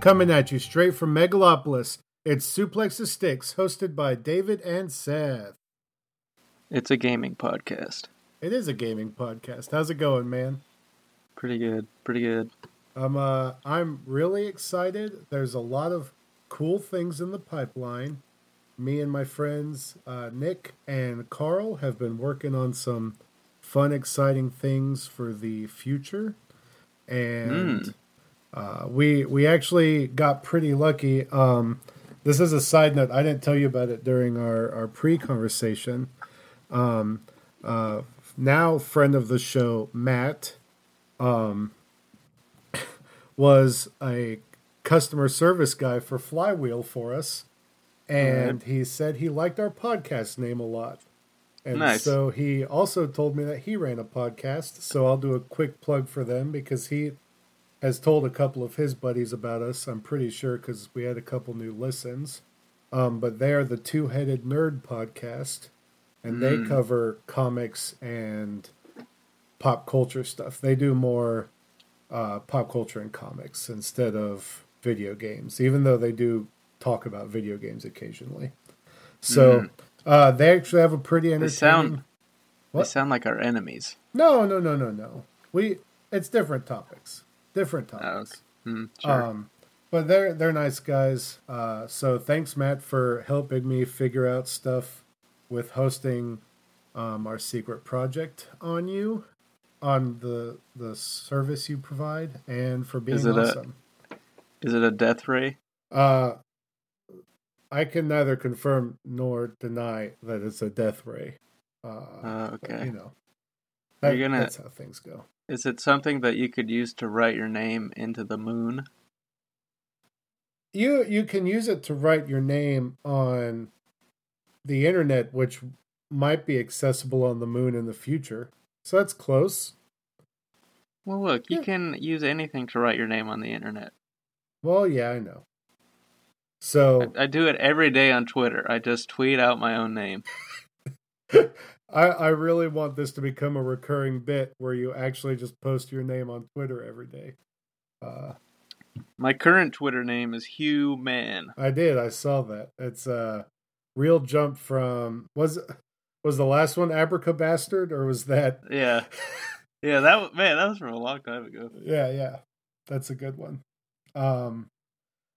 Coming at you straight from Megalopolis, it's Suplex the Sticks, hosted by David and Seth. It's a gaming podcast. It is a gaming podcast. How's it going, man? Pretty good. Pretty good. I'm uh I'm really excited. There's a lot of cool things in the pipeline. Me and my friends uh, Nick and Carl have been working on some fun, exciting things for the future, and Mm. Uh, we we actually got pretty lucky. Um, this is a side note. I didn't tell you about it during our our pre conversation. Um, uh, now friend of the show Matt um, was a customer service guy for Flywheel for us, and he said he liked our podcast name a lot. And Nice. so he also told me that he ran a podcast. So I'll do a quick plug for them because he has told a couple of his buddies about us. I'm pretty sure because we had a couple new listens. Um, but they are the Two Headed Nerd podcast, and they Mm. cover comics and pop culture stuff. They do more uh, pop culture and comics instead of video games, even though they do talk about video games occasionally. So Mm. uh, they actually have a pretty They sound What? they sound like our enemies. No, no, no, no, no. We it's different topics. Different Oh, okay. Hmm, sure. Um, but they're they're nice guys. Uh, so thanks, Matt, for helping me figure out stuff with hosting um, our secret project on you, on the the service you provide, and for being Is it a- awesome. Is it a death ray? Uh, I can neither confirm nor deny that it's a death ray. Uh, Uh, but, okay. you know, that, you gonna- that's how things go. Is it something that you could use to write your name into the moon? you you can use it to write your name on the internet which might be accessible on the moon in the future so that's close Well, look, you can use anything to write your name on the internet. well yeah i know so I, I do it every day on Twitter. I just tweet out my own name. I, I really want this to become a recurring bit where you actually just post your name on twitter every day uh, My current Twitter name is Hugh Man. i did i saw that it's a real jump from was was the last one abraca bastard or was that Yeah, yeah. That was, man, that was from a long time ago. Yeah, yeah. That's a good one. Um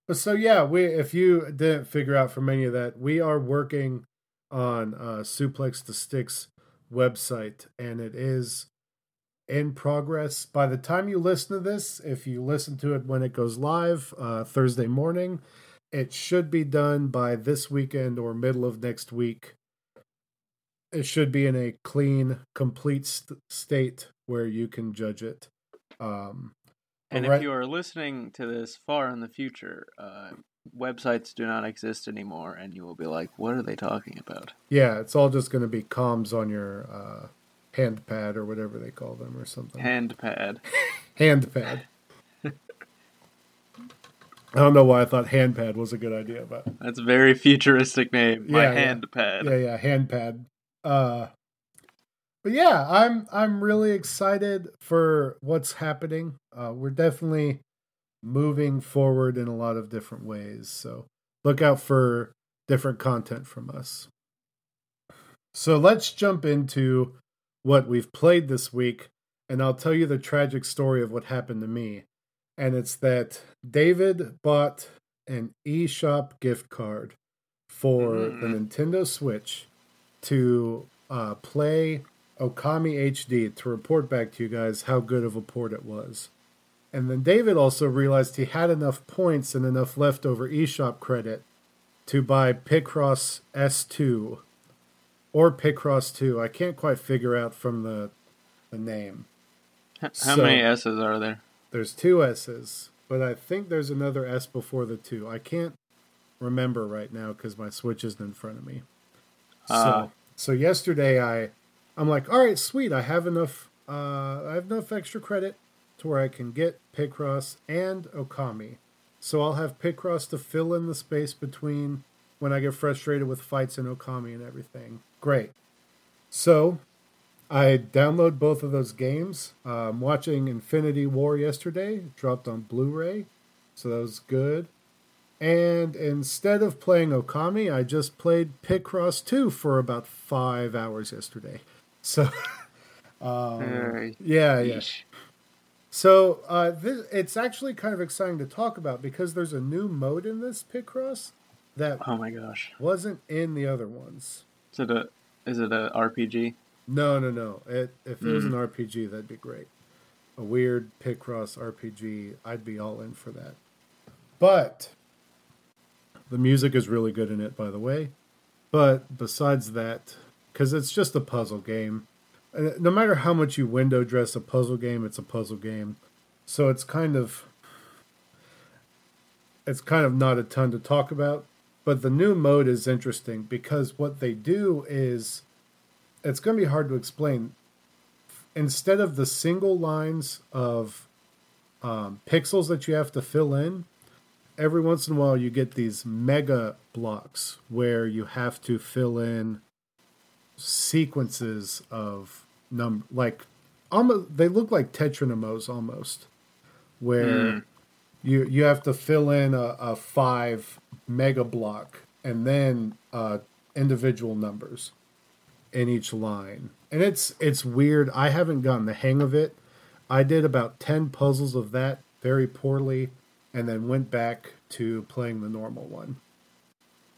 but so yeah, we if you didn't figure out from any of that, we are working on uh Suplex the Sticks website and it is in progress. By the time you listen to this, if you listen to it when it goes live, uh Thursday morning, it should be done by this weekend or middle of next week. It should be in a clean, complete st- state where you can judge it. Um, And Right. if you are listening to this far in the future, uh, websites do not exist anymore, and you will be like, "What are they talking about?" yeah, it's all just going to be comms on your uh, hand pad or whatever they call them or something. Handpad. hand pad. I don't know why I thought hand pad was a good idea, but That's a very futuristic name. My Yeah, yeah. handpad. yeah, yeah, hand pad. Uh, but yeah, I'm I'm really excited for what's happening. Uh, we're definitely moving forward in a lot of different ways. So look out for different content from us. So let's jump into what we've played this week, and I'll tell you the tragic story of what happened to me. And it's that David bought an eShop gift card for the Mm. Nintendo Switch to uh, play Okami HD to report back to you guys how good of a port it was. And then David also realized he had enough points and enough leftover eShop credit to buy Picross S2 or Picross 2. I can't quite figure out from the the name. How So- many S's are there? There's two S's, but I think there's another S before the two. I can't remember right now because my Switch isn't in front of me. Ah. so, so yesterday I, I'm like, all right, sweet. I have enough. Uh, I have enough extra credit to where I can get Picross and Okami. So I'll have Picross to fill in the space between when I get frustrated with fights in Okami and everything. Great. So I download both of those games. Uh, I'm watching Infinity War yesterday, it dropped on Blu-ray, So that was good. And instead of playing Okami, I just played Picross 2 for about five hours yesterday. So, um, yeah, yeah. So uh, this, it's actually kind of exciting to talk about because there's a new mode in this Picross that oh my gosh wasn't in the other ones. Is it a is it a RPG? No, no, no. It, if it mm. was an RPG, that'd be great. A weird Picross RPG, I'd be all in for that. But the music is really good in it, by the way. But besides that, because it's just a puzzle game, no matter how much you window dress a puzzle game, it's a puzzle game. So it's kind of it's kind of not a ton to talk about. But the new mode is interesting because what they do is it's going to be hard to explain. Instead of the single lines of um, pixels that you have to fill in, every once in a while you get these mega blocks where you have to fill in sequences of number like almost they look like tetrominos almost where mm. you you have to fill in a, a five mega block and then uh, individual numbers in each line and it's it's weird i haven't gotten the hang of it i did about 10 puzzles of that very poorly and then went back to playing the normal one.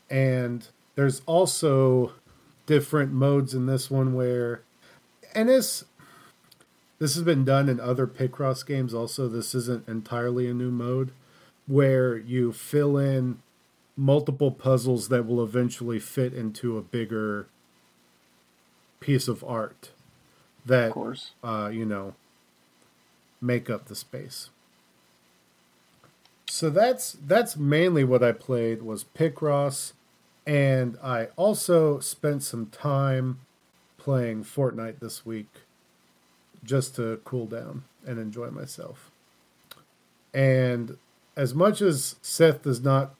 And there's also different modes in this one where and this this has been done in other Picross games also. This isn't entirely a new mode where you fill in multiple puzzles that will eventually fit into a bigger piece of art that of course. Uh, you know make up the space. So that's that's mainly what I played was Picross, and I also spent some time playing Fortnite this week just to cool down and enjoy myself. And as much as Seth does not,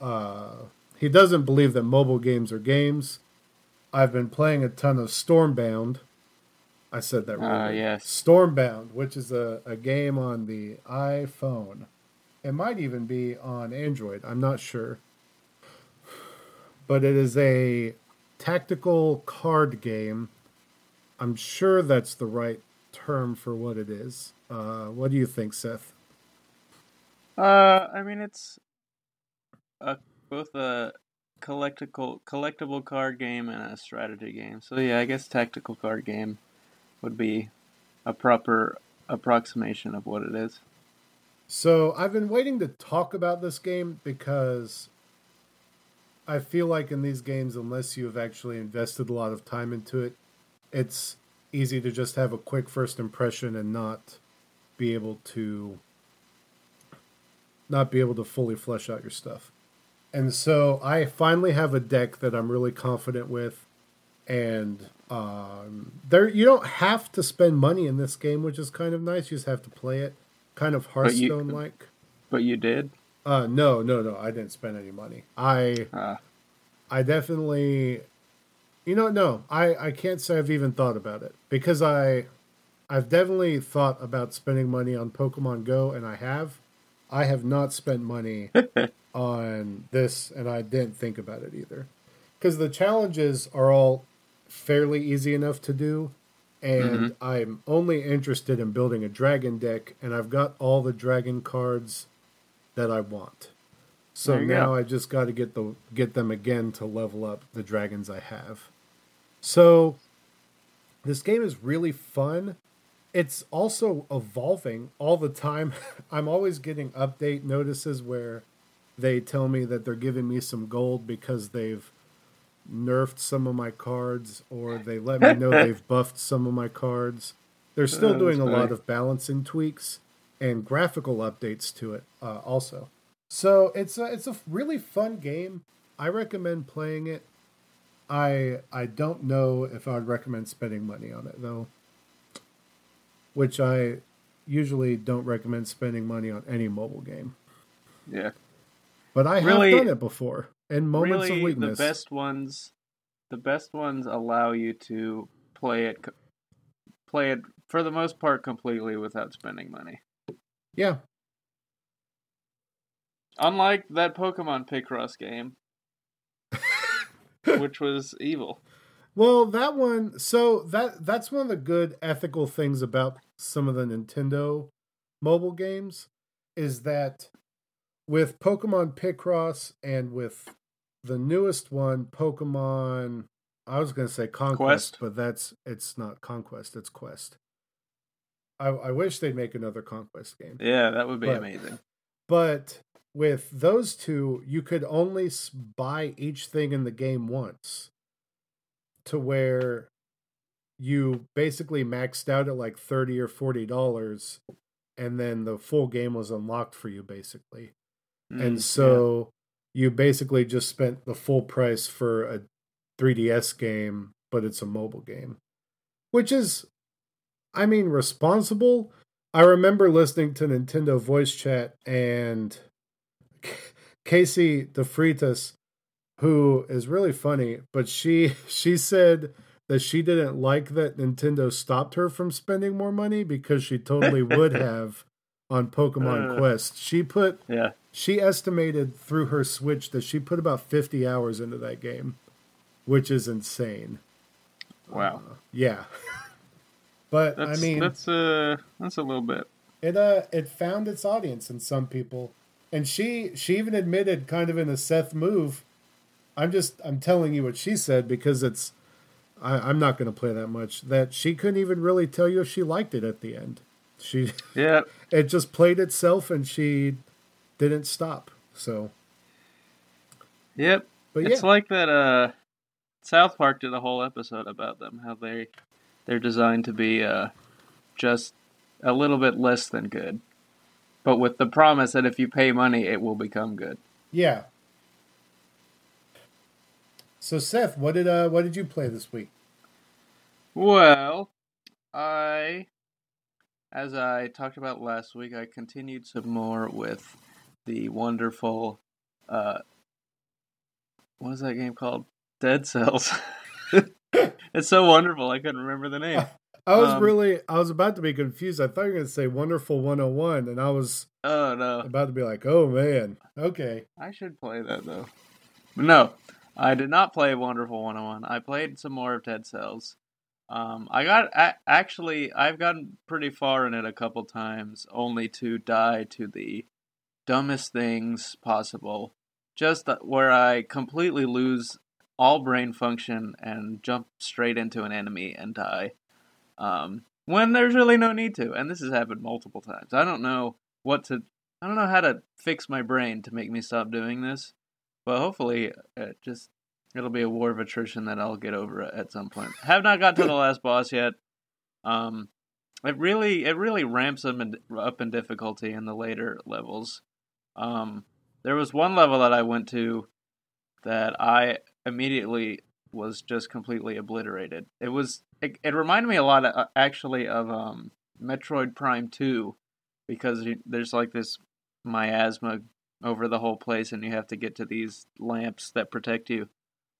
uh, he doesn't believe that mobile games are games. I've been playing a ton of Stormbound. I said that right. Uh, yes. Stormbound, which is a, a game on the iPhone. It might even be on Android. I'm not sure. But it is a tactical card game. I'm sure that's the right term for what it is. Uh, what do you think, Seth? Uh, I mean, it's a, both a collectible collectible card game and a strategy game. So yeah, I guess tactical card game would be a proper approximation of what it is. So I've been waiting to talk about this game because I feel like in these games, unless you have actually invested a lot of time into it, it's easy to just have a quick first impression and not be able to not be able to fully flesh out your stuff. And so I finally have a deck that I'm really confident with, and um, there you don't have to spend money in this game, which is kind of nice. You just have to play it kind of Hearthstone like. But, but, you did? Uh, no, no, no. I didn't spend any money. I, uh. I definitely, you know, no, I, I can't say I've even thought about it because I, I've definitely thought about spending money on Pokemon Go, and I have. I have not spent money on this, and I didn't think about it either, because the challenges are all fairly easy enough to do and mm-hmm. I'm only interested in building a dragon deck, and I've got all the dragon cards that I want. So now go. I just got to get the get them again to level up the dragons I have. So this game is really fun. It's also evolving all the time. I'm always getting update notices where they tell me that they're giving me some gold because they've nerfed some of my cards or they let me know they've buffed some of my cards. They're still doing a lot of balancing tweaks and graphical updates to it uh, also. So it's a, it's a really fun game. I recommend playing it. I I don't know if I'd recommend spending money on it though. Which I usually don't recommend spending money on any mobile game. Yeah. But I really, have done it before in moments really, of weakness. The best ones, the best ones allow you to play it, play it for the most part completely without spending money. Yeah. Unlike that Pokemon Picross game, which was evil. Well, that one. So that that's one of the good ethical things about some of the Nintendo mobile games is that with Pokemon Picross and with the newest one, Pokemon. I was going to say Conquest, Quest? but that's it's not Conquest. It's Quest. I, I wish they'd make another Conquest game. Yeah, that would be But- amazing. But with those two, you could only buy each thing in the game once to where you basically maxed out at like 30 or 40 dollars and then the full game was unlocked for you basically. Mm, and so you basically just spent the full price for a 3DS game, but it's a mobile game, which is, I mean, responsible. I remember listening to Nintendo voice chat and Casey DeFreitas, who is really funny, but she she said that she didn't like that Nintendo stopped her from spending more money because she totally would have on Pokemon Uh. Quest. She put yeah, she estimated through her Switch that she put about 50 hours into that game, which is insane. wow. Uh, yeah. But That's I mean, that's uh that's a little bit. it uh it found its audience in some people. And she she even admitted kind of in a Seth move. I'm just I'm telling you what she said because it's I, I'm not gonna play that much. That she couldn't even really tell you if she liked it at the end. She Yeah, it just played itself and she didn't stop. So yep. but it's yeah. like that. Uh, South Park did a whole episode about them, how they they're designed to be uh just a little bit less than good, but with the promise that if you pay money, it will become good. Yeah. So Seth, what did uh what did you play this week? Well, I, as I talked about last week, I continued some more with the wonderful, uh, what is that game called? Dead Cells. it's so wonderful. I couldn't remember the name. I was Um, really I was about to be confused. I thought you were gonna say Wonderful 101 and I was Oh no, about to be like, oh man. Okay. I should play that though. But no, I did not play Wonderful 101. I played some more of Dead Cells. Um, I got a- actually I've gotten pretty far in it a couple times, only to die to the dumbest things possible. Just where I completely lose all brain function and jump straight into an enemy and die. Um, when there's really no need to, and this has happened multiple times. I don't know what to. I don't know how to fix my brain to make me stop doing this, but hopefully, it just it'll be a war of attrition that I'll get over at some point. Have not got to the last boss yet. Um, it really it really ramps them in, up in difficulty in the later levels. Um, there was one level that I went to that I immediately was just completely obliterated. It was it, it reminded me a lot of, uh, actually of um, Metroid Prime Two because there's like this miasma over the whole place, and you have to get to these lamps that protect you.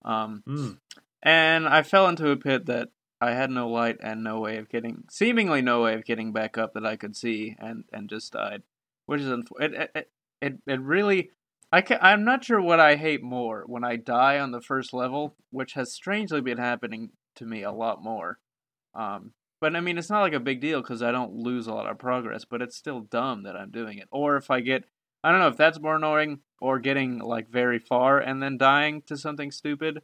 Um, Mm. and I fell into a pit that I had no light and no way of getting, seemingly no way of getting back up that I could see, and and just died, which is it it, it, it really. I can, I'm not sure what I hate more when I die on the first level, which has strangely been happening to me a lot more. Um, but I mean, it's not like a big deal because I don't lose a lot of progress, but it's still dumb that I'm doing it. Or if I get, I don't know if that's more annoying, or getting like very far and then dying to something stupid.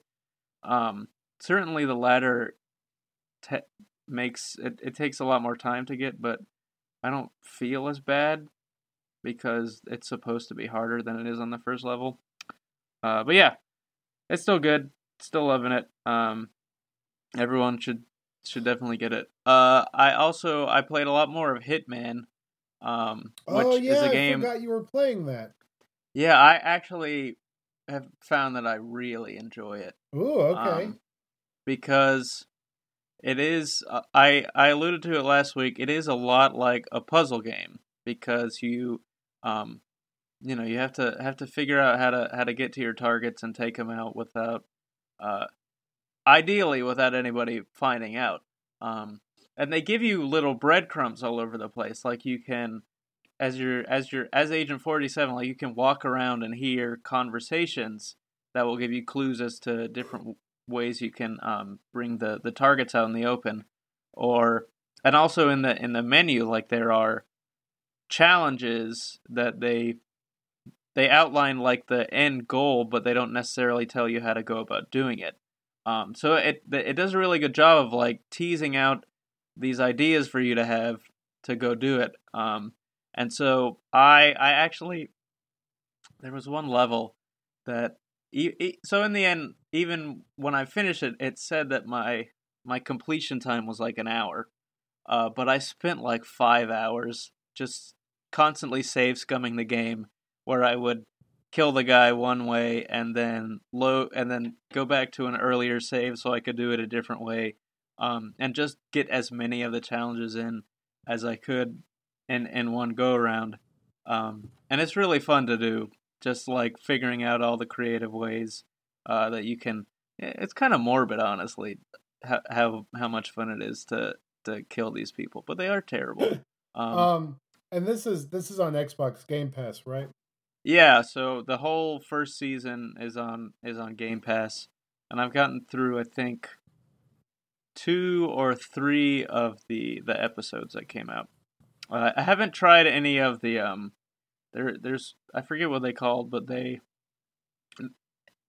Um, certainly the latter te- makes it, it takes a lot more time to get, but I don't feel as bad because it's supposed to be harder than it is on the first level. Uh, but yeah, it's still good. Still loving it. Um, everyone should should definitely get it. Uh, I also I played a lot more of Hitman, um, which oh yeah, is a game. forgot you were playing that. Yeah, I actually have found that I really enjoy it. Ooh, okay. Um, because it is uh, I I alluded to it last week. It is a lot like a puzzle game because you um you know, you have to have to figure out how to how to get to your targets and take them out without uh ideally without anybody finding out. Um and they give you little breadcrumbs all over the place like you can as your as your as Agent Forty Seven, like you can walk around and hear conversations that will give you clues as to different ways you can um, bring the the targets out in the open, or and also in the in the menu, like there are challenges that they they outline like the end goal, but they don't necessarily tell you how to go about doing it. Um, so it it does a really good job of like teasing out these ideas for you to have to go do it. Um, and so I I actually there was one level that so in the end even when I finished it it said that my my completion time was like an hour. Uh, but I spent like 5 hours just constantly save scumming the game where I would kill the guy one way and then low and then go back to an earlier save so I could do it a different way um, and just get as many of the challenges in as I could in in one go around. Um, and it's really fun to do just like figuring out all the creative ways uh, that you can it's kind of morbid honestly how, how how much fun it is to to kill these people but they are terrible. Um, um and this is this is on Xbox Game Pass, right? Yeah, so the whole first season is on is on Game Pass, and I've gotten through I think two or three of the the episodes that came out. Uh, I haven't tried any of the um there there's I forget what they called, but they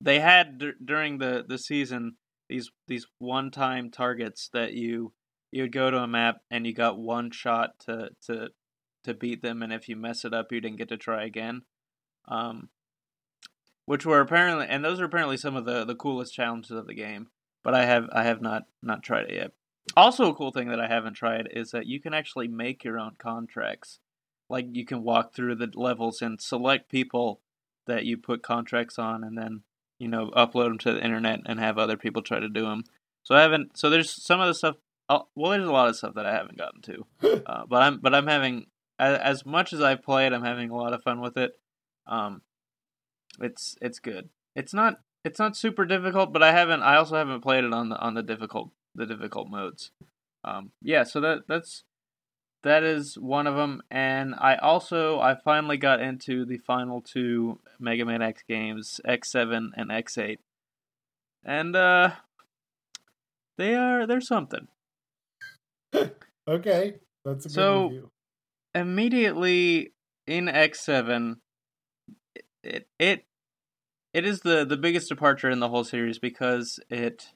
they had d- during the the season these these one time targets that you you would go to a map and you got one shot to to to beat them, and if you mess it up, you didn't get to try again. Um, which were apparently, and those are apparently some of the the coolest challenges of the game. But I have I have not not tried it yet. Also, a cool thing that I haven't tried is that you can actually make your own contracts. Like you can walk through the levels and select people that you put contracts on, and then you know upload them to the internet and have other people try to do them. So I haven't. So there's some of the stuff. Oh, well, there's a lot of stuff that I haven't gotten to, uh, but I'm but I'm having as much as I've played, I'm having a lot of fun with it. Um, it's it's good. It's not it's not super difficult, but I haven't. I also haven't played it on the on the difficult the difficult modes. Um, yeah, so that that's that is one of them, and I also I finally got into the final two Mega Man X games, X Seven and X Eight, and uh, they are they're something. okay, that's a good so, review immediately in X7 it it it is the the biggest departure in the whole series because it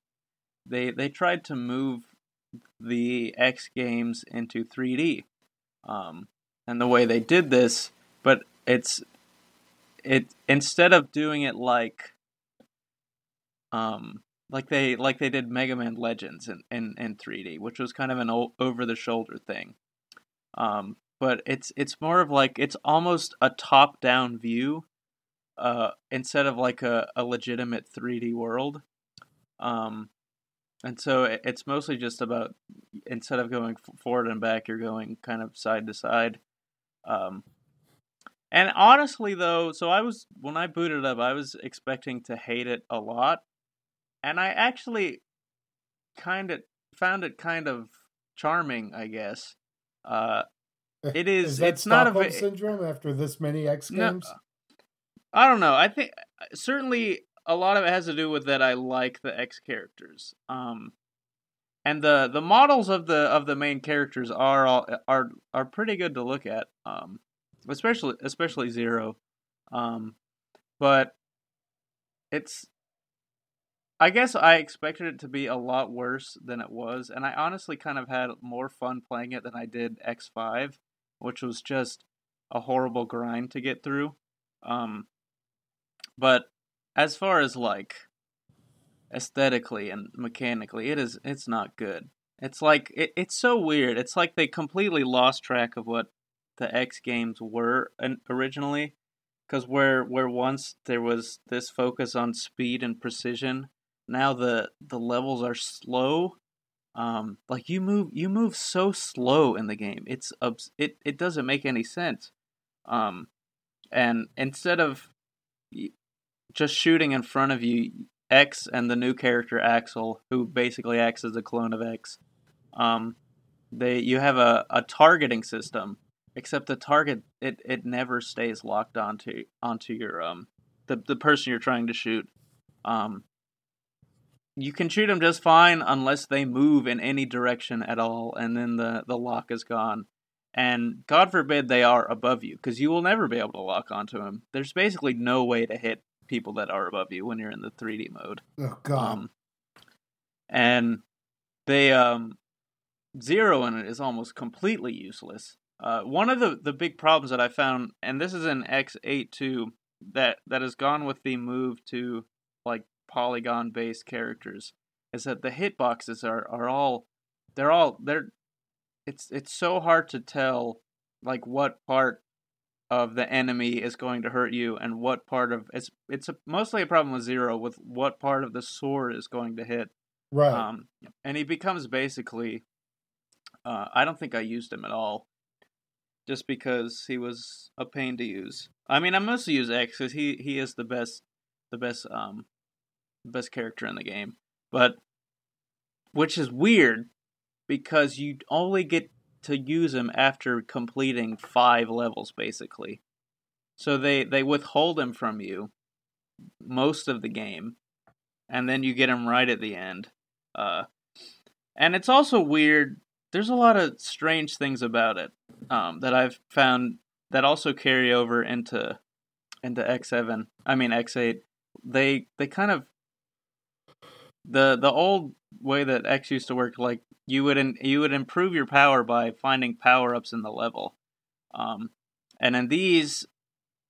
they they tried to move the X games into 3D. Um, and the way they did this, but it's it instead of doing it like um like they like they did Mega Man Legends in, in, in 3D, which was kind of an over the shoulder thing. Um, but it's it's more of like it's almost a top down view uh, instead of like a, a legitimate 3D world. Um, and so it's mostly just about instead of going forward and back, you're going kind of side to side. Um, and honestly, though, so I was when I booted up, I was expecting to hate it a lot, and I actually kind of found it kind of charming, I guess. Uh, it is. is it's Stockholm not a syndrome after this many X games. No, I don't know. I think certainly a lot of it has to do with that I like the X characters. Um, and the the models of the of the main characters are all, are are pretty good to look at. Um, especially especially Zero. Um, but it's I guess I expected it to be a lot worse than it was, and I honestly kind of had more fun playing it than I did X5 which was just a horrible grind to get through. Um, but as far as like aesthetically and mechanically, it is it's not good. It's like it, it's so weird. It's like they completely lost track of what the X games were originally, because where where once there was this focus on speed and precision, now the the levels are slow um, like you move, you move so slow in the game. It's it it doesn't make any sense. Um, and instead of just shooting in front of you, X and the new character Axl, who basically acts as a clone of X, um, they you have a, a targeting system except the target it, it never stays locked onto onto your um the the person you're trying to shoot. Um, you can shoot them just fine unless they move in any direction at all, and then the the lock is gone. And God forbid they are above you, because you will never be able to lock onto them. There's basically no way to hit people that are above you when you're in the 3D mode. Oh God. Um, and they um, zero in it is almost completely useless. Uh, one of the, the big problems that I found, and this is in X8 too, that that has gone with the move to like polygon based characters, is that the hitboxes are are all they're all they're it's it's so hard to tell like what part of the enemy is going to hurt you and what part of it's it's a, mostly a problem with zero with what part of the sword is going to hit right. um and he becomes basically uh i don't think i used him at all just because he was a pain to use i mean i mostly use x because he he is the best the best um best character in the game. But which is weird because you only get to use him after completing five levels basically. So they they withhold him from you most of the game and then you get him right at the end. Uh and it's also weird there's a lot of strange things about it um that i've found that also carry over into into x7 i mean x8 they they kind of the the old way that X used to work, like you would in, you would improve your power by finding power ups in the level, um, and in these,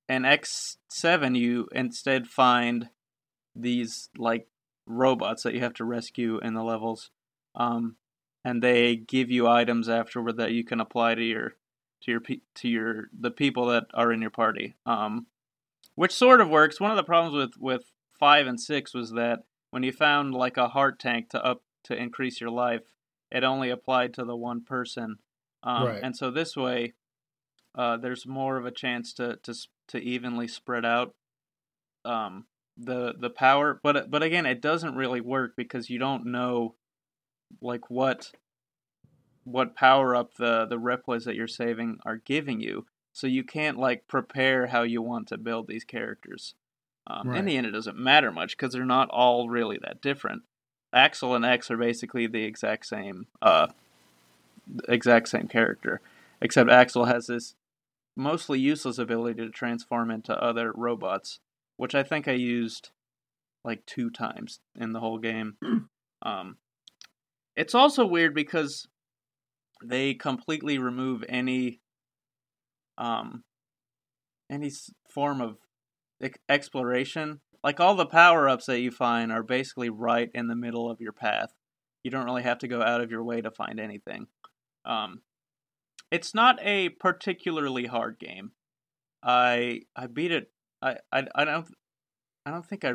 in X seven, you instead find these like robots that you have to rescue in the levels, um, and they give you items afterward that you can apply to your to your to your the people that are in your party, um, which sort of works. One of the problems with with five and six was that when you found like a heart tank to up to increase your life, it only applied to the one person. Um, Right. And so this way, uh, there's more of a chance to to to evenly spread out um, the the power. But but again, it doesn't really work because you don't know like what what power up the the replays that you're saving are giving you. So you can't like prepare how you want to build these characters. Um, Right. In the end, it doesn't matter much because they're not all really that different. Axl and X are basically the exact same, uh, exact same character, except Axl has this mostly useless ability to transform into other robots, which I think I used like two times in the whole game. um, it's also weird because they completely remove any um any form of exploration like all the power-ups that you find are basically right in the middle of your path. You don't really have to go out of your way to find anything. Um it's not a particularly hard game. I i beat it i i, I don't i don't think i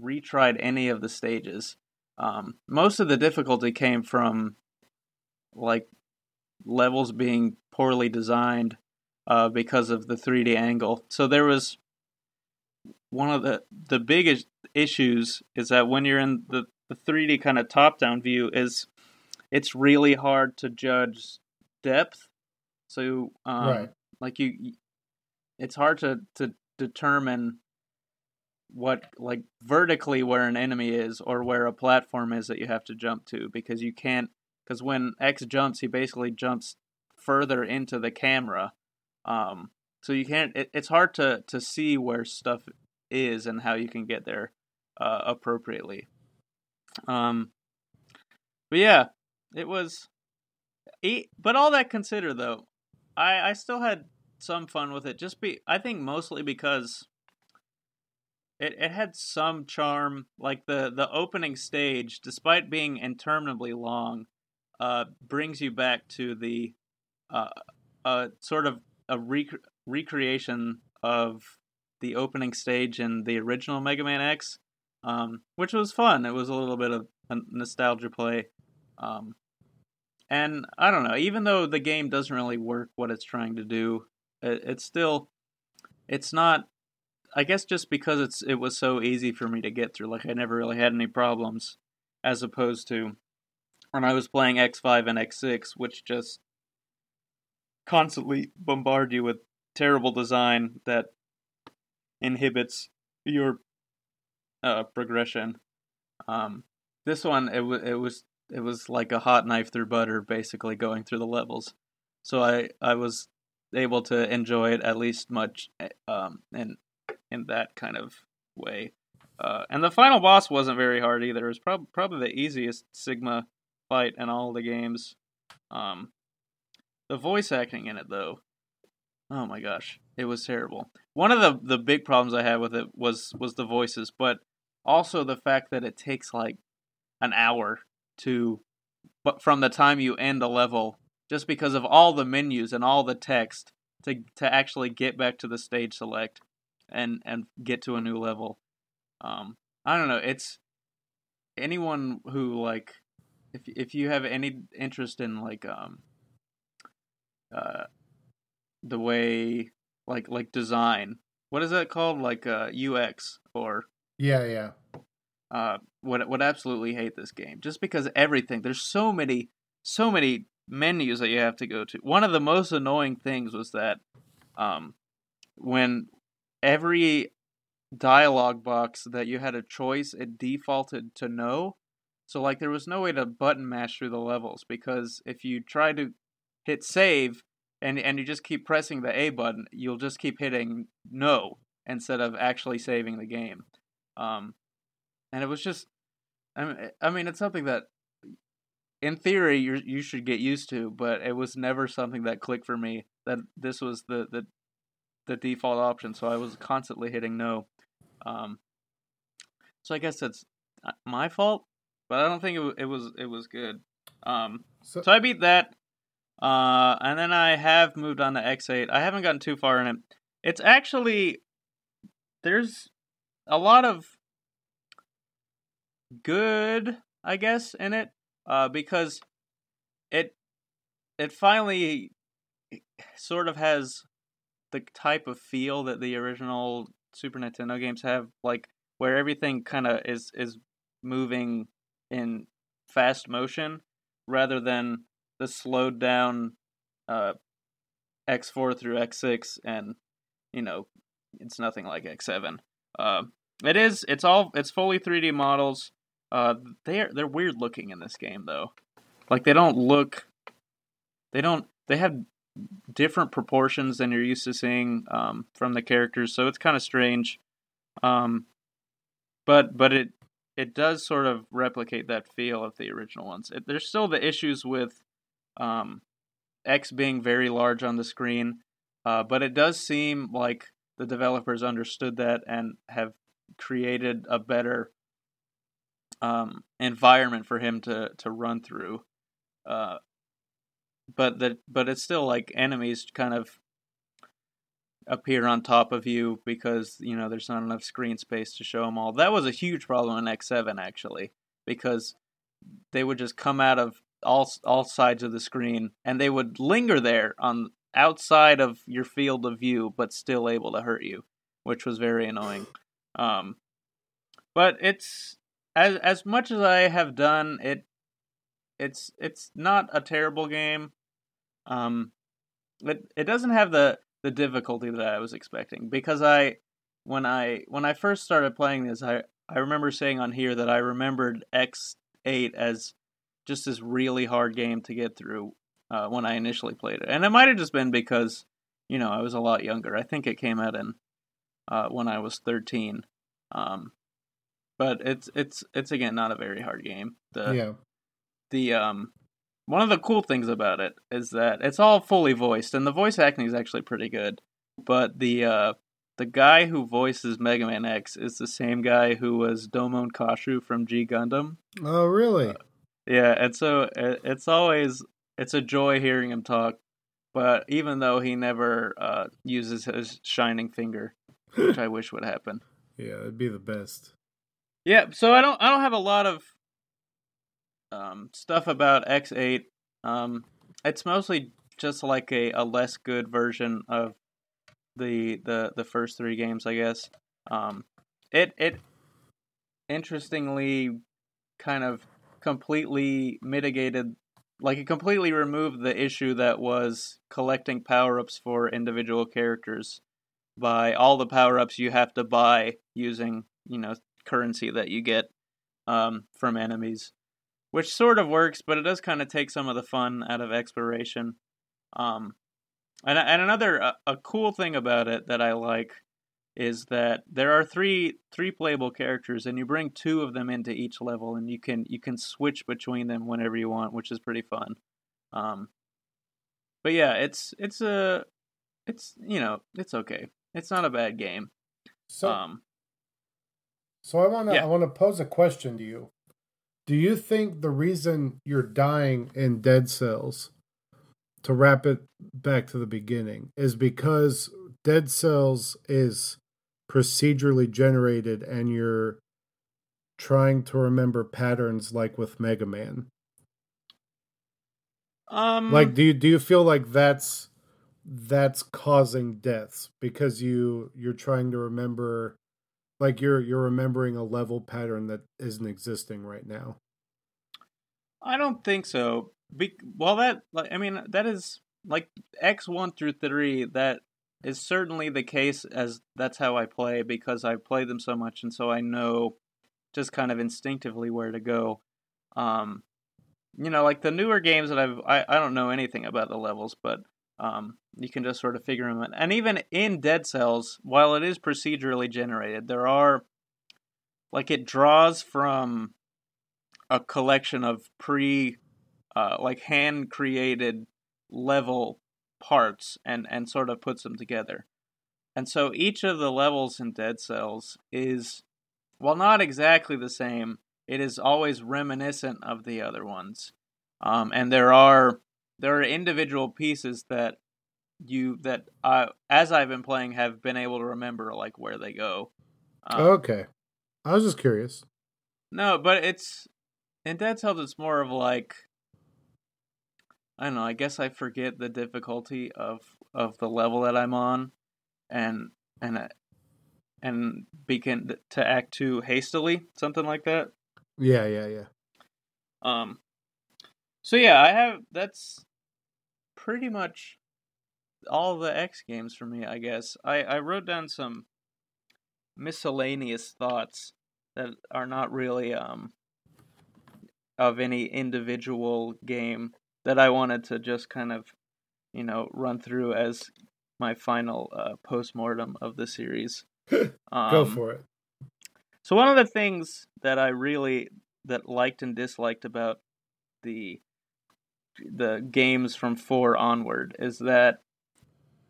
retried any of the stages. Um most of the difficulty came from like levels being poorly designed uh, because of the 3D angle. So there was one of the the biggest issues is that when you're in the, the 3D kind of top down view is it's really hard to judge depth. So um, right. like you it's hard to to determine what like vertically where an enemy is or where a platform is that you have to jump to because you can't because when X jumps he basically jumps further into the camera um so you can't it, it's hard to to see where stuff is and how you can get there uh appropriately. Um but yeah it was e- but all that considered though i i still had some fun with it just be i think mostly because it, it had some charm like the the opening stage despite being interminably long uh brings you back to the uh uh sort of a rec- recreation of the opening stage in the original Mega Man X um which was fun. It was a little bit of a nostalgia play. Um and I don't know even though the game doesn't really work what it's trying to do it, it's still it's not I guess just because it's it was so easy for me to get through, like I never really had any problems, as opposed to when I was playing X five and X six, which just constantly bombard you with terrible design that inhibits your uh, progression. Um, this one it was it was it was like a hot knife through butter, basically going through the levels. So I I was able to enjoy it at least much eh, um, in in that kind of way. Uh, and the final boss wasn't very hard either. It was prob- probably the easiest Sigma fight in all the games. Um, the voice acting in it, though, oh my gosh, it was terrible. One of the the big problems I had with it was was the voices, but also the fact that it takes like an hour to, but from the time you end a level, just because of all the menus and all the text to to actually get back to the stage select and and get to a new level. Um, I don't know. It's anyone who like if if you have any interest in like um uh the way like like design. What is that called? Like uh ux or Yeah, yeah. uh would would absolutely hate this game just because everything. There's so many so many menus that you have to go to. One of the most annoying things was that um when every dialogue box that you had a choice it defaulted to no. So like there was no way to button mash through the levels because if you try to hit save and and you just keep pressing the A button, you'll just keep hitting no instead of actually saving the game. Um, and it was just, I mean, I mean, it's something that, in theory, you you should get used to, but it was never something that clicked for me. That this was the the, the default option, so I was constantly hitting no. Um, so I guess that's uh, my fault, but I don't think it, it was it was good. Um, So, so I beat that. Uh, and then I have moved on to X8. I haven't gotten too far in it. It's actually there's a lot of good, I guess, in it. Uh, because it it finally sort of has the type of feel that the original Super Nintendo games have, like where everything kind of is is moving in fast motion rather than the slowed down uh, X4 through X6, and you know it's nothing like X7. Uh, it is. It's all. It's fully 3D models. Uh, they're they're weird looking in this game though. Like they don't look. They don't. They have different proportions than you're used to seeing um, from the characters, so it's kind of strange. Um, but but it it does sort of replicate that feel of the original ones. It, there's still the issues with um, X being very large on the screen, uh, but it does seem like the developers understood that and have created a better um, environment for him to to run through. Uh, but that but it's still like enemies kind of appear on top of you because you know there's not enough screen space to show them all. That was a huge problem in X7 actually because they would just come out of all all sides of the screen and they would linger there on outside of your field of view but still able to hurt you, which was very annoying. Um, but it's as as much as I have done it it's it's not a terrible game. Um it it doesn't have the the difficulty that I was expecting because I when I when I first started playing this I I remember saying on here that I remembered X8 as just this really hard game to get through uh, when I initially played it. And it might have just been because you know, I was a lot younger. I think it came out in uh, when I was 13. Um but it's it's it's again not a very hard game. The yeah. the um one of the cool things about it is that it's all fully voiced and the voice acting is actually pretty good but the uh the guy who voices Mega Man X is the same guy who was Domon Kasshu from G Gundam. Oh, really? Yeah, and so it, it's always it's a joy hearing him talk. But even though he never uh, uses his shining finger, which I wish would happen. yeah, it'd be the best. Yeah, so I don't I don't have a lot of um, stuff about X8. Um, it's mostly just like a, a less good version of the the the first three games, I guess. Um, it it interestingly kind of completely mitigated like it completely removed the issue that was collecting power ups for individual characters by all the power ups you have to buy using you know currency that you get um, from enemies, which sort of works, but it does kind of take some of the fun out of exploration. Um, and and another a, a cool thing about it that I like is that there are three three playable characters and you bring two of them into each level and you can you can switch between them whenever you want which is pretty fun. Um but yeah it's it's a it's you know it's okay. It's not a bad game. So um so i want to yeah. i want to pose a question to you. Do you think the reason you're dying in dead cells to wrap it back to the beginning is because dead cells is procedurally generated and you're trying to remember patterns like with Mega Man? Um like do you do you feel like that's that's causing deaths because you you're trying to remember like you're you're remembering a level pattern that isn't existing right now? I don't think so. Be- well that like I mean that is like X1 through 3 that is certainly the case as that's how I play because I play them so much and so I know just kind of instinctively where to go. Um, you know, like the newer games that I've I, I don't know anything about the levels, but um, you can just sort of figure them out. And even in Dead Cells, while it is procedurally generated, there are like it draws from a collection of pre uh, like hand created level parts and and sort of puts them together. And so each of the levels in Dead Cells is while not exactly the same, it is always reminiscent of the other ones. Um, and there are there are individual pieces that you that I, as I've been playing have been able to remember like where they go. Um, okay, I was just curious. No, but it's in Dead Cells. It's more of like I don't know. I guess I forget the difficulty of of the level that I'm on, and and uh, and begin to act too hastily, something like that. Yeah, yeah, yeah. Um. So yeah, I have. That's pretty much all the X games for me. I guess I I wrote down some miscellaneous thoughts that are not really um of any individual game that I wanted to just kind of, you know, run through as my final uh, post mortem of the series. Um, Go for it. So one of the things that I really that liked and disliked about the the games from four onward is that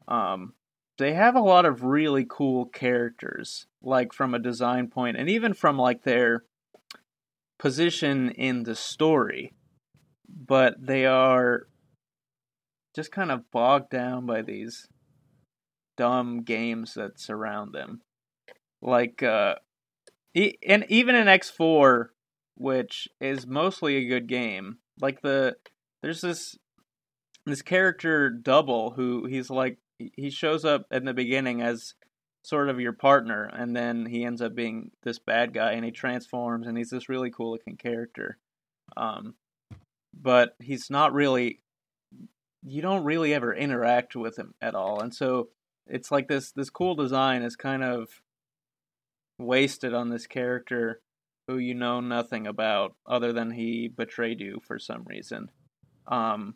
um, they have a lot of really cool characters, like from a design point, and even from like their position in the story but they are just kind of bogged down by these dumb games that surround them. Like, uh, e- and even in X4, which is mostly a good game, like the there's this this character double who he's like he shows up in the beginning as sort of your partner and then he ends up being this bad guy and he transforms and he's this really cool looking character um but he's not really you don't really ever interact with him at all. And so it's like this this cool design is kind of wasted on this character who you know nothing about other than he betrayed you for some reason. Um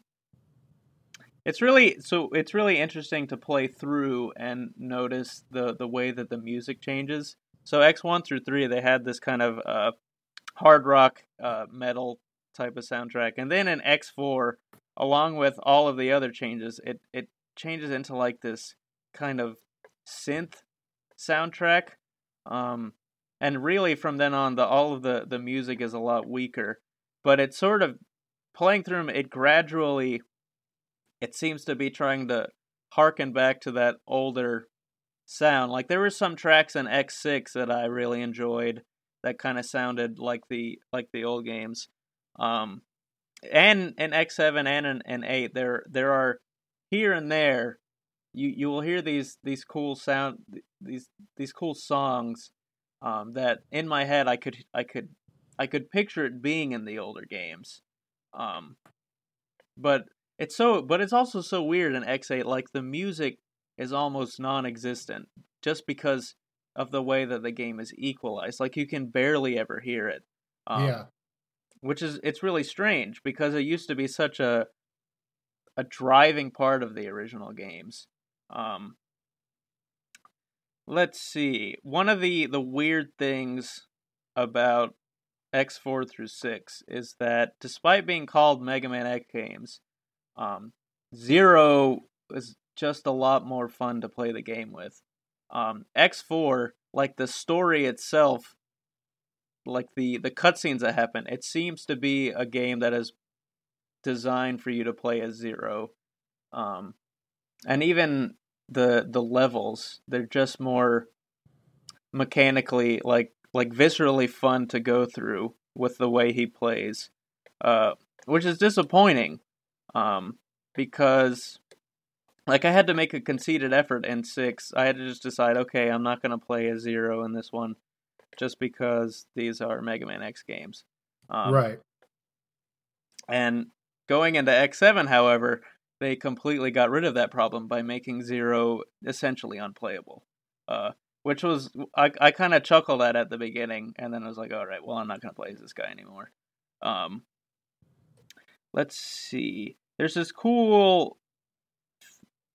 it's really so it's really interesting to play through and notice the the way that the music changes. So x1 through 3 they had this kind of uh hard rock uh metal type of soundtrack. And then in X4, along with all of the other changes, it it changes into like this kind of synth soundtrack. Um, and really from then on, the all of the the music is a lot weaker. But it's sort of playing through them. It gradually, it seems to be trying to harken back to that older sound. Like there were some tracks in X6 that I really enjoyed that kind of sounded like the like the old games. Um, and in X seven and in, in eight, there there are here and there, you you will hear these these cool sound these these cool songs, um, that in my head I could I could I could picture it being in the older games, um, but it's so but it's also so weird in X8 like the music is almost non-existent just because of the way that the game is equalized. Like you can barely ever hear it. Um, yeah. Which is it's really strange because it used to be such a a driving part of the original games. Um, let's see. One of the the weird things about X4 through 6 is that despite being called Mega Man X games, um, Zero is just a lot more fun to play the game with. Um, X4, like the story itself, like the the cutscenes that happen, it seems to be a game that is designed for you to play as Zero. Um, and even the the levels, they're just more mechanically like like viscerally fun to go through with the way he plays, uh, which is disappointing, um, because like I had to make a conceited effort in six. I had to just decide, okay, I'm not gonna play a zero in this one, just because these are Mega Man X games, um, right? And going into X7, however, they completely got rid of that problem by making Zero essentially unplayable. Uh, which was I I kind of chuckled at at the beginning, and then I was like, all right, well, I'm not gonna play as this guy anymore. Um, let's see. There's this cool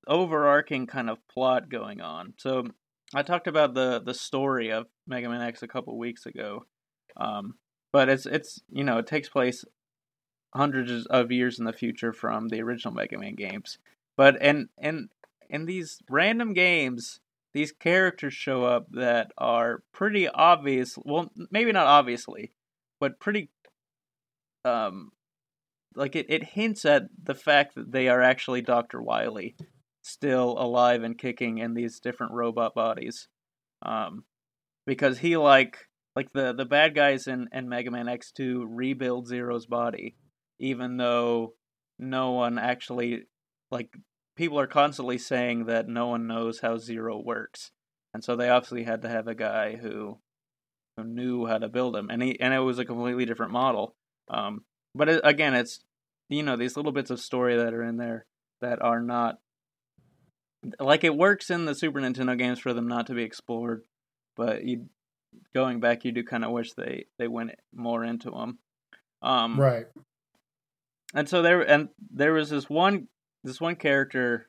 overarching kind of plot going on. So I talked about the the story of Mega Man X a couple weeks ago, um, but it's it's you know it takes place hundreds of years in the future from the original Mega Man games. But in in in these random games, these characters show up that are pretty obvious. Well, maybe not obviously, but pretty um like it, it hints at the fact that they are actually Dr. Wily still alive and kicking in these different robot bodies. Um because he like like the the bad guys in, in Mega Man X2 rebuild Zero's body even though no one actually like people are constantly saying that no one knows how zero works. And so they obviously had to have a guy who who knew how to build him. And he and it was a completely different model. Um, but it, again it's you know these little bits of story that are in there that are not like it works in the super nintendo games for them not to be explored but you going back you do kind of wish they they went more into them um, right and so there and there was this one this one character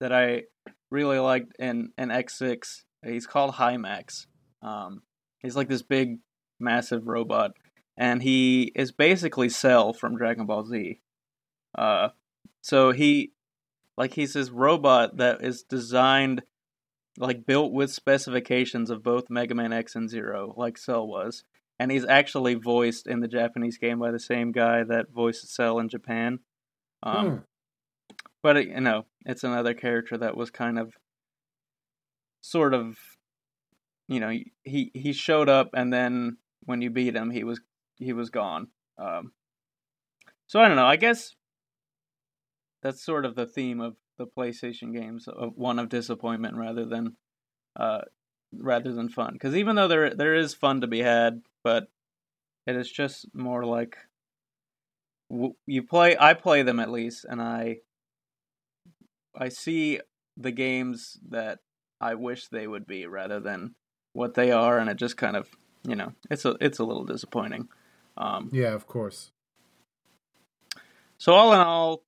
that I really liked in in X6. He's called High Max. Um, he's like this big, massive robot, and he is basically Cell from Dragon Ball Z. Uh, so he, like, he's this robot that is designed, like, built with specifications of both Mega Man X and Zero, like Cell was and he's actually voiced in the Japanese game by the same guy that voiced Cell in Japan. Um, hmm. But it, you know, it's another character that was kind of, sort of, you know, he he showed up and then when you beat him, he was he was gone. Um, so I don't know. I guess that's sort of the theme of the PlayStation games, of one of disappointment rather than, uh, rather than fun. Because even though there there is fun to be had but it is just more like you play I play them at least and I I see the games that I wish they would be rather than what they are and it just kind of you know it's a it's a little disappointing um, yeah of course so all in all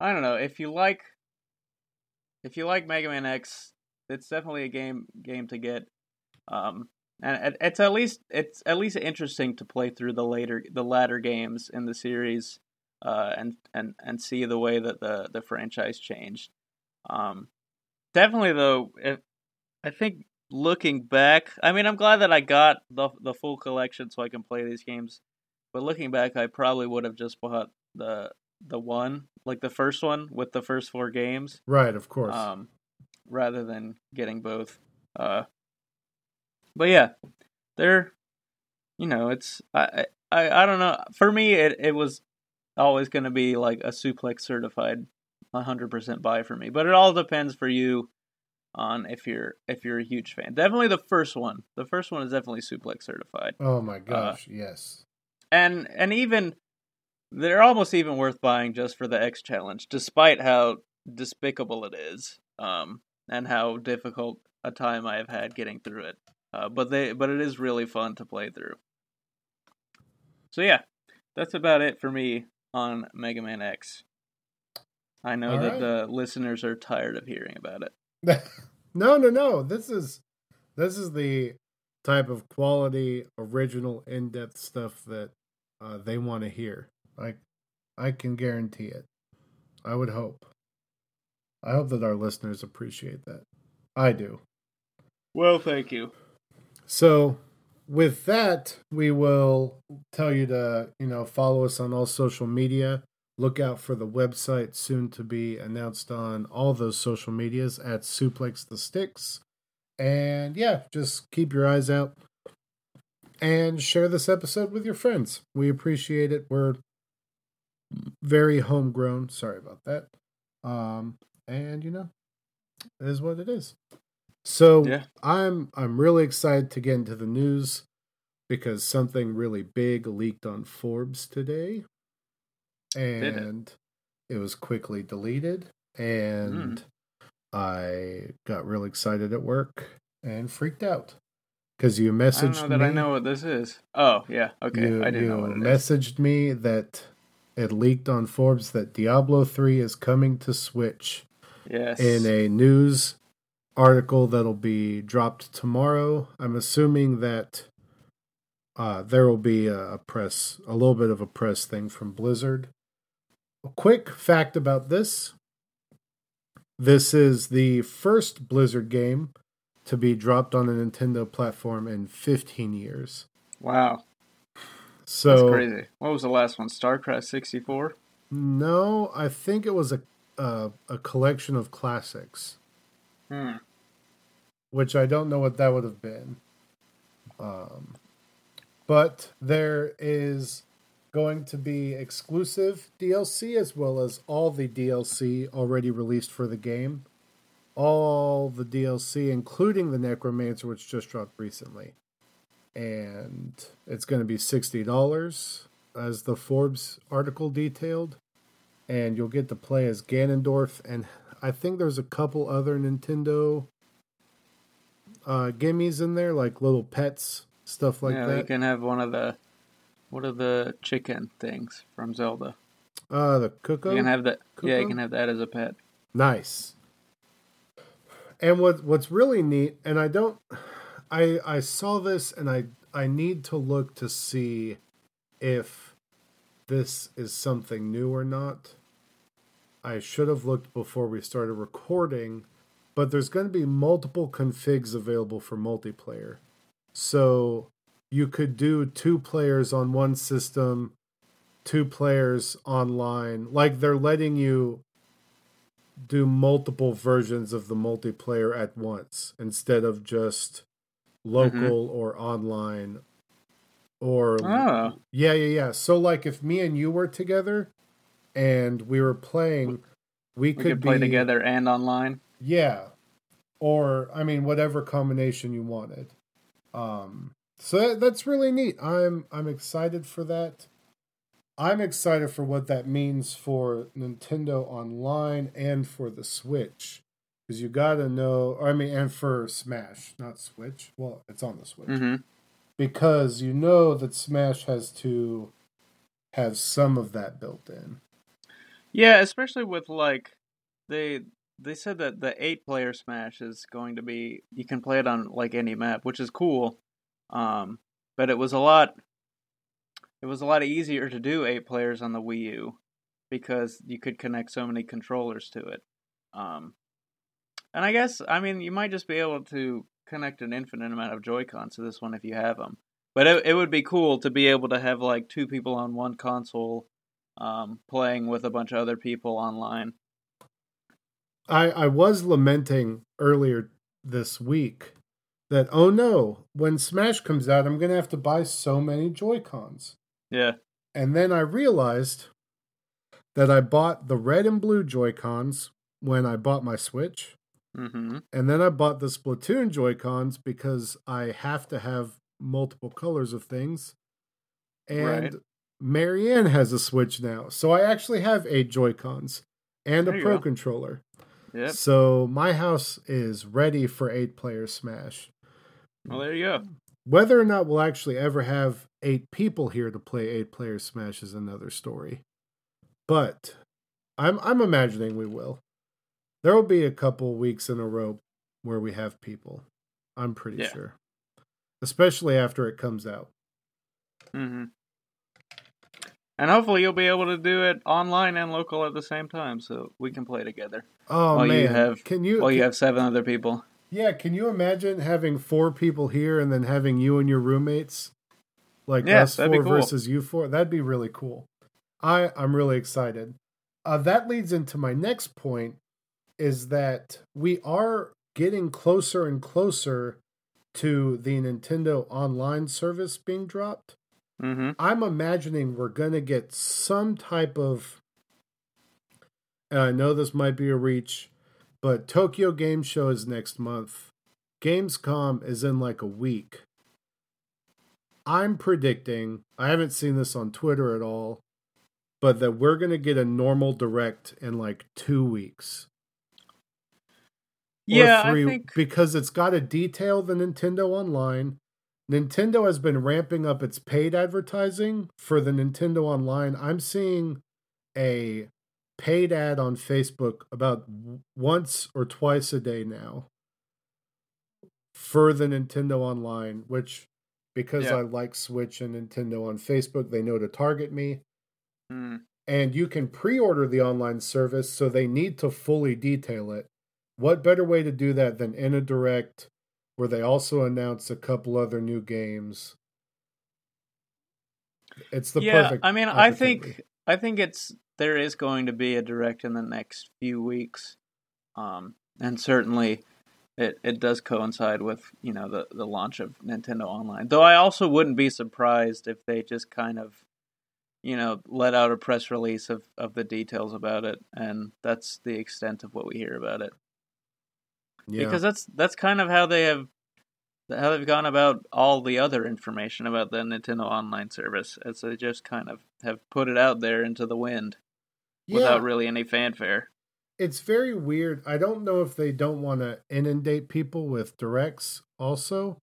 I don't know if you like if you like Mega Man X it's definitely a game game to get um, and it's at least it's at least interesting to play through the later the latter games in the series uh, and and and see the way that the the franchise changed. Um, definitely though, I think looking back, I mean, I'm glad that I got the the full collection so I can play these games. But looking back, I probably would have just bought the the one, like the first one with the first four games. Right, of course. Um, rather than getting both. Uh, but yeah, they're you know it's I I I don't know. For me, it it was always going to be like a suplex certified 100% buy for me. But it all depends for you on if you're if you're a huge fan. Definitely the first one. The first one is definitely suplex certified. Oh my uh, gosh, uh, yes. And and even they're almost even worth buying just for the X challenge, despite how despicable it is, um, and how difficult a time I have had getting through it. Uh, but they, but it is really fun to play through. So yeah, that's about it for me on Mega Man X. I know All that right. the listeners are tired of hearing about it. no, no, no. This is this is the type of quality, original, in-depth stuff that uh, they want to hear. Like, I can guarantee it. I would hope. I hope that our listeners appreciate that. I do. Well, thank you. So, with that, we will tell you to, you know, follow us on all social media. Look out for the website soon to be announced on all those social medias at Suplex the Sticks. And yeah, just keep your eyes out and share this episode with your friends. We appreciate it. We're very homegrown. Sorry about that. Um, and you know, it is what it is. So yeah. I'm I'm really excited to get into the news because something really big leaked on Forbes today, and it? it? was quickly deleted, and mm. I got really excited at work and freaked out because you messaged I don't know that me, I know what this is. Oh yeah, okay. You, I didn't know what it messaged is. me that it leaked on Forbes that Diablo three is coming to Switch. Yes. In a news article that'll be dropped tomorrow. I'm assuming that uh, there will be a, a press, a little bit of a press thing from Blizzard. A quick fact about this this is the first Blizzard game to be dropped on a Nintendo platform in 15 years. Wow. So That's crazy. What was the last one? StarCraft 64? No, I think it was a a, a collection of classics. Hmm. Which I don't know what that would have been. Um, but there is going to be exclusive DLC as well as all the DLC already released for the game. All the DLC, including the Necromancer, which just dropped recently. And it's going to be $60, as the Forbes article detailed and you'll get to play as Ganondorf, and I think there's a couple other Nintendo uh, gimmies in there, like little pets, stuff like yeah, that. you can have one of the what are the chicken things from Zelda? Uh, the Cucco. You can have that. Cucco? Yeah, you can have that as a pet. Nice. And what what's really neat, and I don't, I I saw this, and I I need to look to see if this is something new or not. I should have looked before we started recording, but there's going to be multiple configs available for multiplayer. So you could do two players on one system, two players online. Like they're letting you do multiple versions of the multiplayer at once instead of just local mm-hmm. or online or oh. yeah yeah yeah so like if me and you were together and we were playing, we, we could, could play be, together and online. Yeah, or I mean, whatever combination you wanted. Um, so that, that's really neat. I'm I'm excited for that. I'm excited for what that means for Nintendo Online and for the Switch. Because you got to know, I mean, and for Smash, not Switch. Well, it's on the Switch. Mm-hmm. Because you know that Smash has to have some of that built in. Yeah, especially with like they they said that the eight player Smash is going to be you can play it on like any map, which is cool. Um, but it was a lot it was a lot easier to do eight players on the Wii U because you could connect so many controllers to it. Um, and I guess I mean you might just be able to connect an infinite amount of Joy-Cons to this one if you have them. But it it would be cool to be able to have like two people on one console um, playing with a bunch of other people online. I I was lamenting earlier this week that oh no, when Smash comes out, I'm gonna have to buy so many Joy Cons. Yeah. And then I realized that I bought the red and blue Joy Cons when I bought my Switch. Mm-hmm. And then I bought the Splatoon Joy Cons because I have to have multiple colors of things. And right Marianne has a Switch now, so I actually have eight Joy Cons and a There you Pro go. controller. Yep. So my house is ready for eight player Smash. Well, there you go. Whether or not we'll actually ever have eight people here to play eight player Smash is another story. But I'm I'm imagining we will. There will be a couple weeks in a row where we have people. I'm pretty Yeah. sure. Especially after it comes out. hmm And hopefully you'll be able to do it online and local at the same time, so we can play together. Oh While man. you have- can you Well, you have seven other people. Yeah, can you imagine having four people here and then having you and your roommates? Like Yeah, us four cool. versus you four? That'd be really cool. I, I'm really excited. Uh, that leads into my next point is that we are getting closer and closer to the Nintendo Online service being dropped. hmm I'm imagining we're going to get some type of. And I know this might be a reach, but Tokyo Game Show is next month. Gamescom is in like a week. I'm predicting, I haven't seen this on Twitter at all, but that we're going to get a normal direct in like two weeks. Yeah, I three- think. because it's got to detail the Nintendo Online. Nintendo has been ramping up its paid advertising for the Nintendo Online. I'm seeing a paid ad on Facebook about once or twice a day now for the Nintendo Online, which because Yeah. I like Switch and Nintendo on Facebook, they know to target me. Mm, And you can pre order the online service, so they need to fully detail it. What better way to do that than in a direct where they also announce a couple other new games? It's the yeah, perfect. I mean, I think I think it's there is going to be a direct in the next few weeks, um, and certainly it it does coincide with you know the the launch of Nintendo Online. Though I also wouldn't be surprised if they just kind of you know let out a press release of of the details about it, and that's the extent of what we hear about it. Yeah. because that's that's kind of how they have how they've gone about all the other information about the Nintendo Online service, as they just kind of have put it out there into the wind yeah, without really any fanfare. it's very weird. I don't know if they don't want to inundate people with directs also,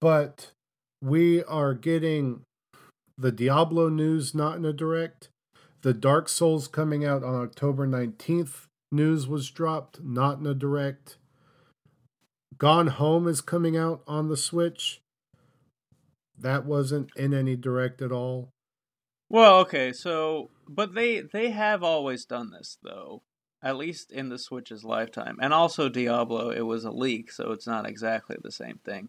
but we are getting the Diablo news not in a direct. The Dark Souls coming out on October 19th news was dropped, not in a direct. Gone Home is coming out on the Switch. That wasn't in any direct at all. Well, okay, so but they they have always done this though, at least in the Switch's lifetime, and also Diablo. It was a leak, so it's not exactly the same thing.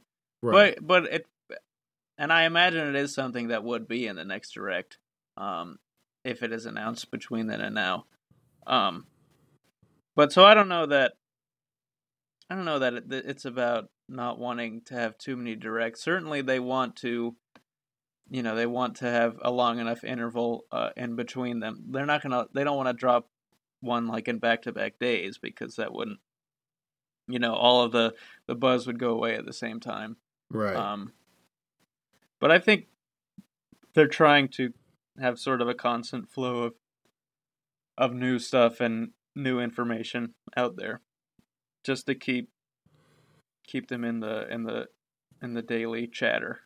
But but it, and I imagine it is something that would be in the next direct, um, if it is announced between then and now. Um, but so I don't know that. I don't know that it's about not wanting to have too many directs. Certainly, they want to. You know, they want to have a long enough interval uh, in between them. They're not gonna. They don't want to drop one like in back to back days because that wouldn't. You know, all of the the buzz would go away at the same time. right. Um, but I think they're trying to have sort of a constant flow of of new stuff and new information out there, just to keep keep them in the in the in the daily chatter.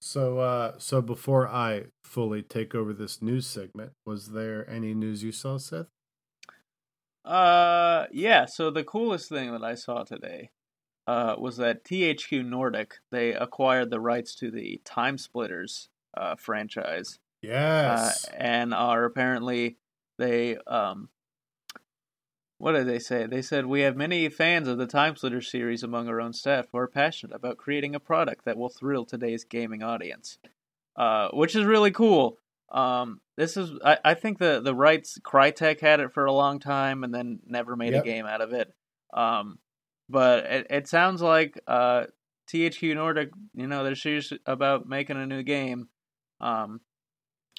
So, uh, so before I fully take over this news segment, was there any news you saw, Seth? Uh, yeah. So the coolest thing that I saw today uh, was that THQ Nordic they acquired the rights to the TimeSplitters uh, franchise. Yes. uh, and are apparently they um what did they say? They said we have many fans of the TimeSplitter series among our own staff who are passionate about creating a product that will thrill today's gaming audience, uh, which is really cool. Um, this is I, I think the the rights Crytek had it for a long time and then never made Yep. a game out of it. Um, but it, it sounds like uh, THQ Nordic, you know, they're serious about making a new game. Um,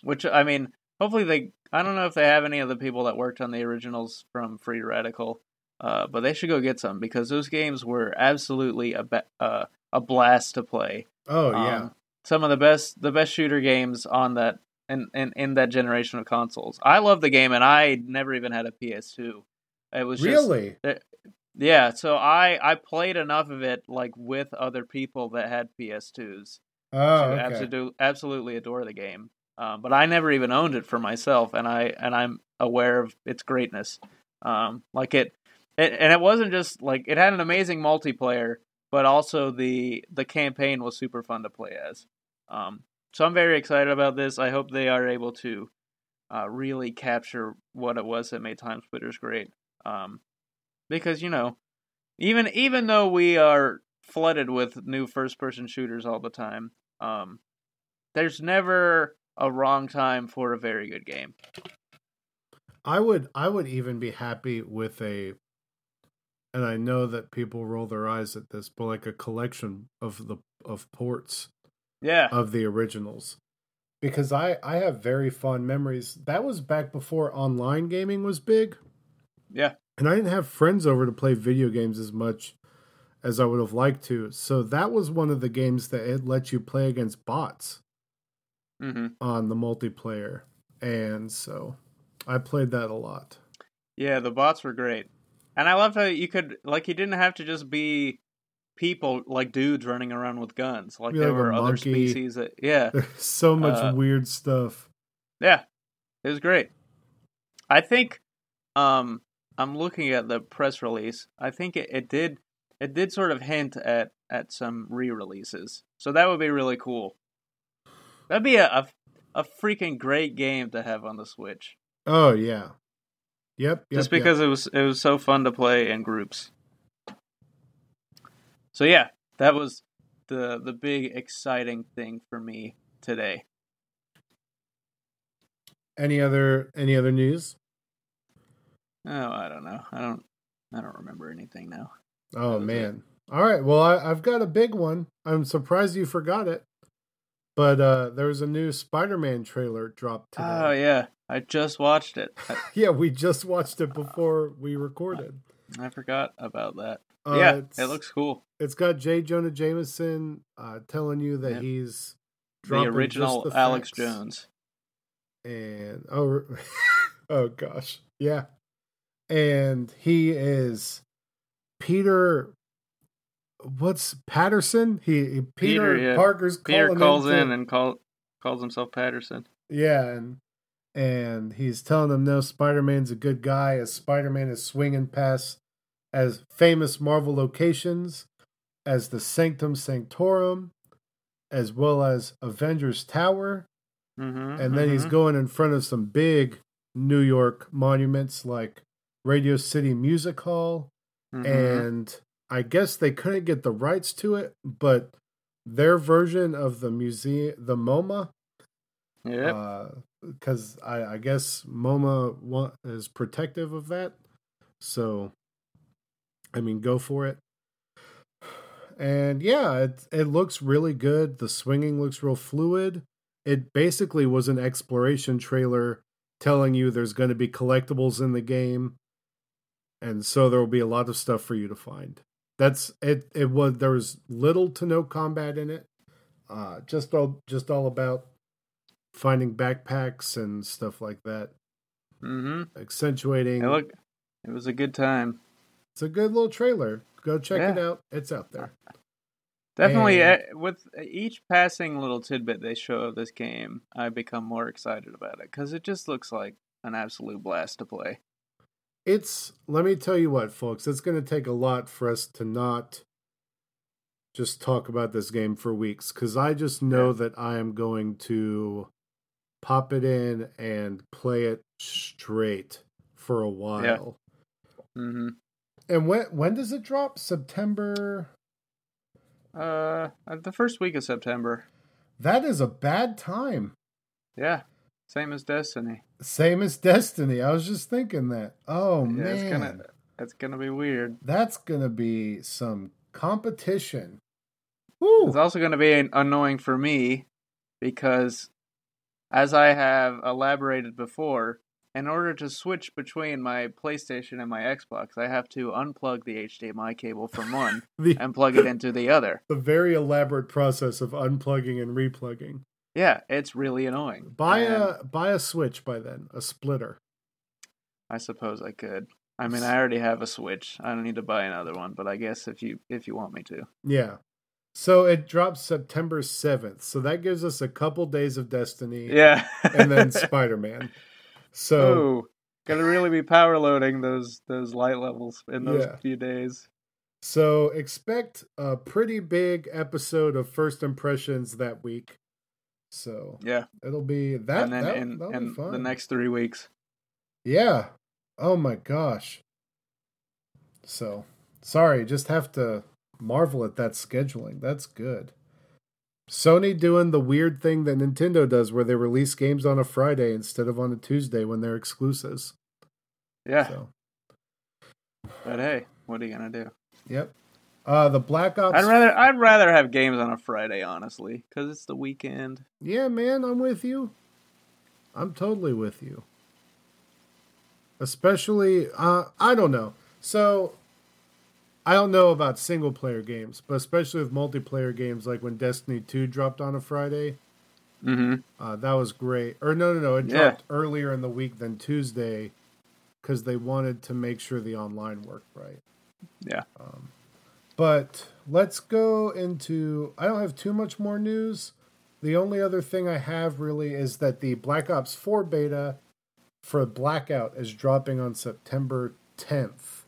which I mean, hopefully they. I don't know if they have any of the people that worked on the originals from Free Radical, uh, but they should go get some because those games were absolutely a ba- uh, a blast to play. oh yeah. Um, some of the best the best shooter games on that in, in, in that generation of consoles. I love the game, and I never even had a PS2. It was really, just, yeah. So I I played enough of it like with other people that had PS2s. Oh, okay. absolutely absolutely adore the game. Um, but I never even owned it for myself, and I and I'm aware of its greatness. Um, like it, it, and it wasn't just like it had an amazing multiplayer, but also the the campaign was super fun to play as. Um, so I'm very excited about this. I hope they are able to uh, really capture what it was that made TimeSplitters great. Um, because you know, even even though we are flooded with new first person shooters all the time, um, there's never a wrong time for a very good game. I would I would even be happy with a and I know that people roll their eyes at this, but like a collection of the of ports yeah. of the originals. Because i i have very fond memories. That was back before online gaming was big. Yeah. And i didn't have friends over to play video games as much as i would have liked to. So that was one of the games that it let you play against bots mm-hmm. on the multiplayer and so i played that a lot yeah the bots were great and i loved how you could like you didn't have to just be people like dudes running around with guns. Like there like were other species that yeah. so much uh, weird stuff. Yeah. It was great. I think um I'm looking at the press release. I think it, it did it did sort of hint at at some re-releases. So that would be really cool. That'd be a, a, a freaking great game to have on the Switch. Oh yeah. Yep. yep Just because yep. it was it was so fun to play in groups. So yeah, that was the the big exciting thing for me today. Any other any other news? Oh, I don't know. I don't I don't remember anything now. Oh man. It. All right. Well, I, have got a big one. I'm surprised you forgot it. But uh there was a new Spider-Man trailer dropped today. Oh yeah. I just watched it. yeah, we just watched it before we recorded. I forgot about that. Uh, yeah, it looks cool. It's got J. Jonah Jameson uh, telling you that he's the original the Alex Jones. And oh, oh gosh, yeah, and he is Peter. What's Patterson? He, he Peter, Peter yeah. Parker's Peter calls in, in and call, calls himself Patterson. Yeah, and and he's telling them no, Spider Man's a good guy. As Spider Man is swinging past as famous Marvel locations as the Sanctum Sanctorum, as well as Avengers Tower. Mm-hmm, and then mm-hmm. he's going in front of some big New York monuments like Radio City Music Hall. Mm-hmm. And I guess they couldn't get the rights to it, but their version of the museum, the MoMA, yeah, because uh, I, I guess MoMA is protective of that. So I mean, go for it. And yeah, it it looks really good. The swinging looks real fluid. It basically was an exploration trailer telling you there's going to be collectibles in the game, and so there will be a lot of stuff for you to find. That's it. It was there was little to no combat in it. Uh, just all just all about finding backpacks and stuff like that. Mm-hmm. Accentuating. It, look, it was a good time. It's a good little trailer. Go check yeah. it out. It's out there. Definitely, and... Eh, with each passing little tidbit they show of this game, I become more excited about it because it just looks like an absolute blast to play. It's, let me tell you what, folks, it's going to take a lot for us to not just talk about this game for weeks because I just know yeah. that I am going to pop it in and play it straight for a while. Yeah. Mm-hmm. And when when does it drop? September. Uh, the first week of September. That is a bad time. Yeah, same as Destiny. Same as Destiny. I was just thinking that. Oh yeah, man, it's gonna it's gonna be weird. That's gonna be some competition. Woo. It's also gonna be annoying for me because, as I have elaborated before, in order to switch between my PlayStation and my Xbox, I have to unplug the HDMI cable from one The, and plug it into the other. the very elaborate process of unplugging and replugging. Yeah, it's really annoying. Buy And a buy a switch by then, a splitter. I suppose I could. I mean, I already have a Switch. I don't need to buy another one, but I guess if you if you want me to. Yeah. So it drops September 7th. So that gives us a couple days of Destiny Yeah. and then Spider Man. So gotta really be power loading those those light levels in those Yeah. few days. so expect a pretty big episode of first impressions that week. So Yeah, it'll be that and then that, in, in fun. the next three weeks. Yeah. Oh my gosh. So sorry, just have to marvel at that scheduling. That's good. Sony doing the weird thing that Nintendo does where they release games on a Friday instead of on a Tuesday when they're exclusives. Yeah, So but hey, what are you gonna do? yep. Uh the Black Ops I'd rather I'd rather have games on a Friday, honestly, because it's the weekend. Yeah, man, I'm with you. I'm totally with you. Especially, uh, I don't know. So, I don't know about single player games, but especially with multiplayer games, like when Destiny 2 dropped on a Friday, Mm-hmm. uh, that was great. Or, no, no, no, it Yeah. dropped earlier in the week than Tuesday because they wanted to make sure the online worked right. Yeah. Um, but let's go into. I don't have too much more news. The only other thing I have really is that the Black Ops 4 beta for Blackout is dropping on September 10th.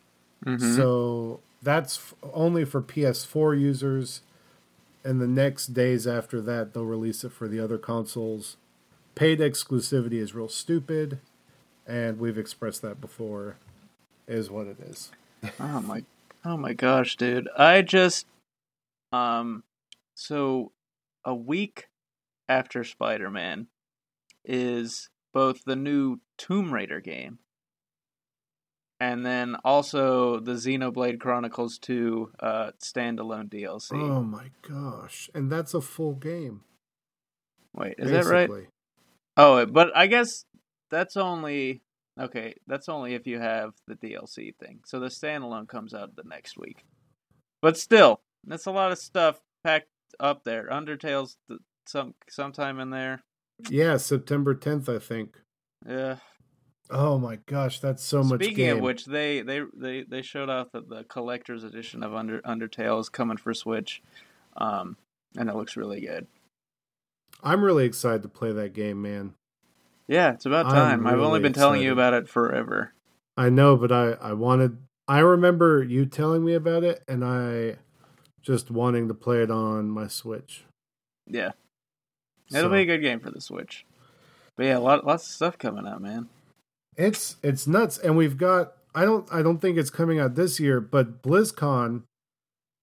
Mm-hmm. So that's f- only for PS4 users. And the next days after that, they'll release it for the other consoles. Paid exclusivity is real stupid. And we've expressed that before, is what it is. Oh my oh my gosh, dude. I just um so a week after Spider-Man is both the new Tomb Raider game and then also the Xenoblade Chronicles 2 uh standalone DLC. Oh my gosh. And that's a full game. Wait, is that right? Oh, but I guess that's only okay. That's only if you have the DLC thing. So the standalone comes out the next week. But still, that's a lot of stuff packed up there. Undertale's th- some sometime in there. Yeah, September 10th, I think. Yeah. Oh my gosh, that's so much Speaking of which, they, they they they showed off that the collector's edition of Under Undertale is coming for Switch, um, and it looks really good. I'm really excited to play that game, man. Yeah, it's about I'm time. I've only been telling you about it forever. I know, but I I wanted I remember you telling me about it and I just wanting to play it on my Switch. Yeah. It'll So, be a good game for the Switch. But yeah, lot, lots of stuff coming out, man. It's it's nuts and we've got I don't I don't think it's coming out this year, but BlizzCon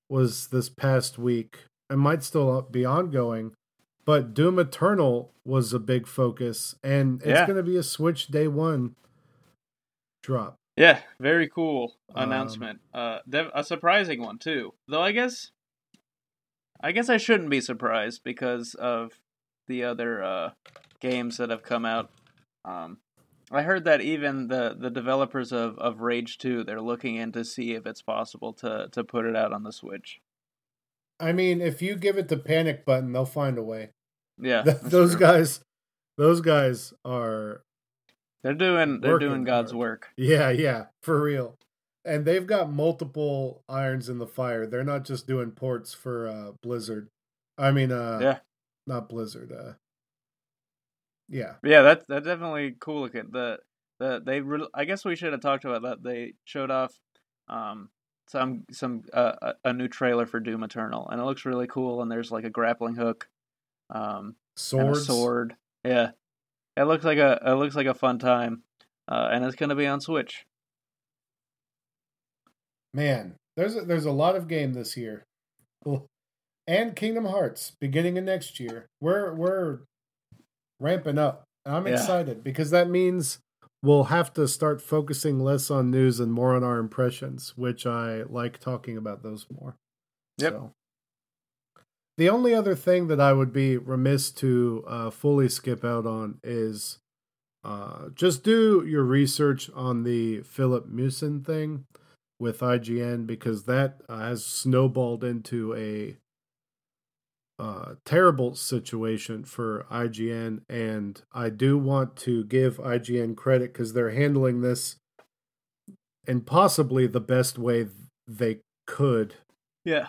was this past week. and might still be ongoing, but Doom Eternal was a big focus and it's Yeah. going to be a Switch day 1 drop. Yeah, very cool Um, announcement. uh, a surprising one too. Though I guess, I guess I shouldn't be surprised because of the other uh, games that have come out. Um, I heard that even the, the developers of, of Rage Two, they're looking in to see if it's possible to to put it out on the Switch. I mean, if you give it the panic button, they'll find a way. Yeah, Th- those true. guys those guys are they're doing they're doing God's hard. work. yeah yeah for real and they've got multiple irons in the fire they're not just doing ports for uh blizzard i mean uh Yeah. not blizzard uh yeah Yeah, that's that's definitely cool looking. The the they re- I guess we should have talked about that. They showed off um some some uh, a a new trailer for Doom Eternal, and it looks really cool. And there's like a grappling hook, um, and a swords sword. Yeah, it looks like a it looks like a fun time, uh, and it's gonna be on Switch. man there's a, there's a lot of game this year and kingdom hearts beginning of next year we're we're ramping up i'm Yeah. excited because that means we'll have to start focusing less on news and more on our impressions which i like talking about those more Yep. So. The only other thing that i would be remiss to uh, fully skip out on is uh, just do your research on the Filip Miucin thing with IGN because that uh, has snowballed into a uh, terrible situation for IGN, and I do want to give IGN credit because they're handling this in possibly the best way they could. Yeah.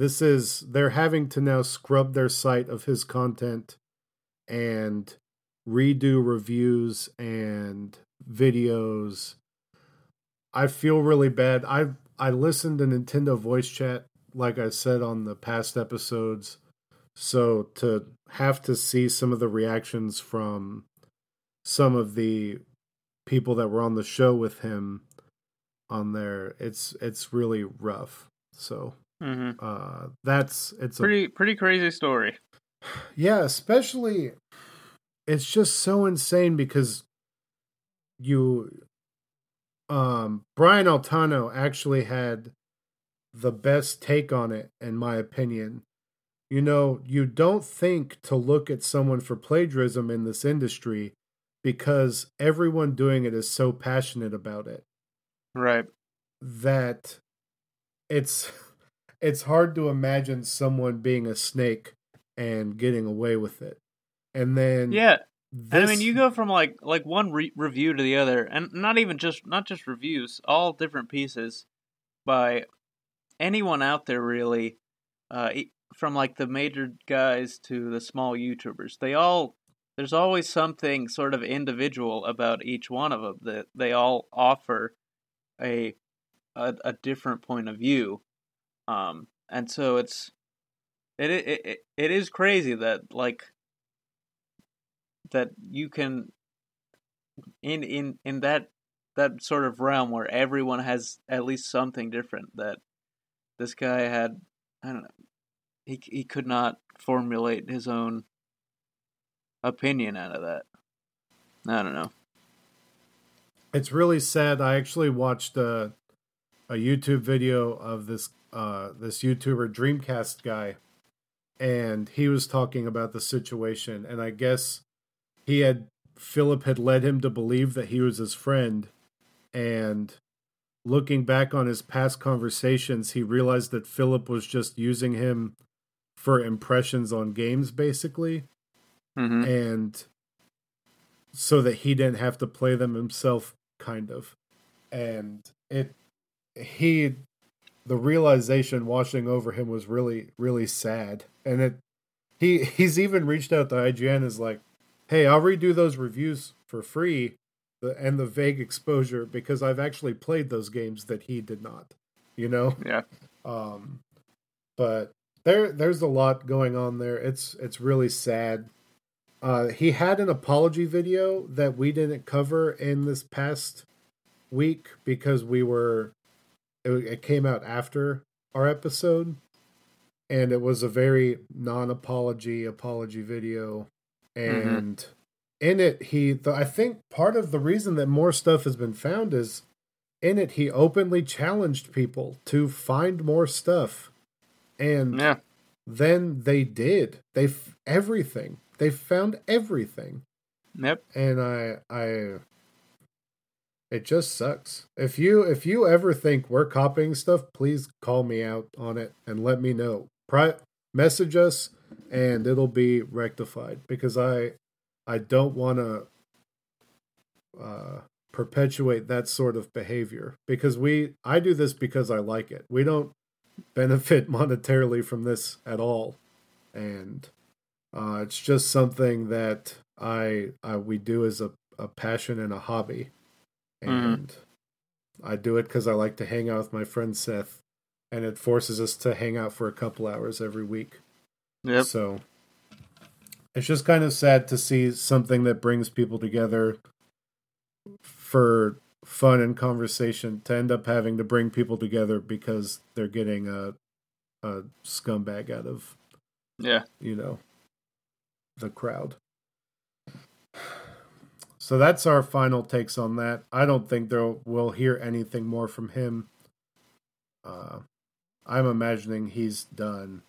This is they're having to now scrub their site of his content and redo reviews and videos. I feel really bad. I I listened to Nintendo voice chat like I said on the past episodes so to have to see some of the reactions from some of the people that were on the show with him on there, it's it's really rough. So mm-hmm. uh, that's it's pretty a, pretty crazy story. Yeah, especially it's just so insane because you um Brian Altano actually had the best take on it in my opinion you know, you don't think to look at someone for plagiarism in this industry because everyone doing it is so passionate about it. Right. That it's it's hard to imagine someone being a snake and getting away with it. And then Yeah. This... I mean, you go from like like one re- review to the other, and not even just not just reviews, all different pieces by anyone out there really. Uh, from like the major guys to the small YouTubers, they all there's always something sort of individual about each one of them that they all offer a a, a different point of view, um, and so it's it, it it it is crazy that like that you can in in in that that sort of realm where everyone has at least something different that this guy had I don't know he he could not formulate his own opinion out of that. I don't know. It's really sad. I actually watched a a YouTube video of this uh this YouTuber Dreamcast guy and he was talking about the situation and I guess he had Filip had led him to believe that he was his friend and looking back on his past conversations he realized that Filip was just using him for impressions on games basically mm-hmm. and so that he didn't have to play them himself kind of and it he the realization washing over him was really really sad and it he he's even reached out to IGN is like hey I'll redo those reviews for free the, and the vague exposure because I've actually played those games that he did not you know yeah um but there there's a lot going on there. It's it's really sad. Uh, he had an apology video that we didn't cover in this past week because we were it, it came out after our episode and it was a very non-apology apology video mm-hmm. and mm-hmm. in it he the, i think part of the reason that more stuff has been found is in it he openly challenged people to find more stuff and yeah. then they did. They f- everything. They found everything. Yep. And I I it just sucks. If you if you ever think we're copying stuff, please call me out on it and let me know. Pri- message us and it'll be rectified because I I don't want to uh, perpetuate that sort of behavior because we I do this because I like it. We don't benefit monetarily from this at all, and uh, it's just something that I, I we do as a, a passion and a hobby. And mm. I do it because I like to hang out with my friend Seth, and it forces us to hang out for a couple hours every week. Yep. So it's just kind of sad to see something that brings people together for fun and conversation to end up having to bring people together because they're getting a a scumbag out of yeah you know the crowd so that's our final takes on that i don't think there we'll hear anything more from him uh i'm imagining he's done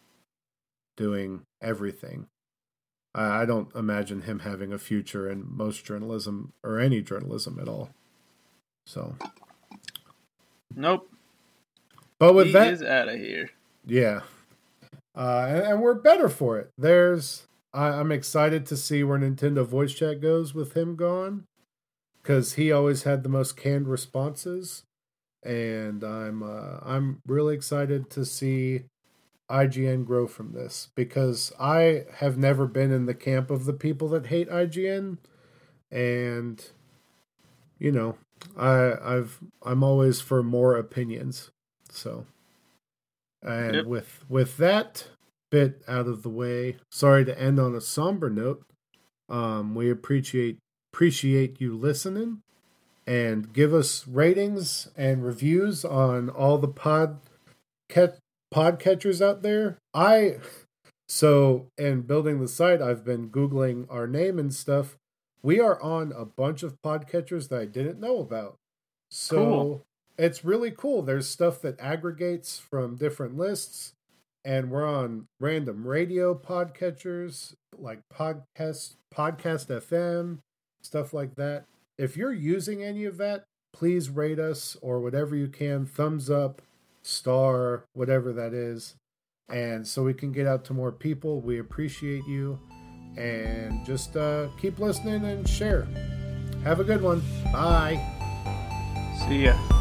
doing everything I, I don't imagine him having a future in most journalism or any journalism at all. So, nope. But with he that, is out of here. Yeah, uh, and, and, we're better for it. There's, I, I'm excited to see where Nintendo Voice Chat goes with him gone, because he always had the most canned responses, and I'm, uh, I'm really excited to see IGN grow from this because I have never been in the camp of the people that hate IGN, and you know, I I've I'm always for more opinions. So, and yep. with with that bit out of the way, sorry to end on a somber note. Um, we appreciate appreciate you listening and give us ratings and reviews on all the pod pod catchers out there. I so in building the site, I've been googling our name and stuff. We are on a bunch of podcatchers that I didn't know about. So cool. it's really cool. There's stuff that aggregates from different lists, and we're on random radio podcatchers like podcast podcast FM, stuff like that. If you're using any of that, please rate us or whatever you can. Thumbs up, star, whatever that is. And so we can get out to more people. We appreciate you. And just uh, keep listening and share. Have a good one. Bye. See ya.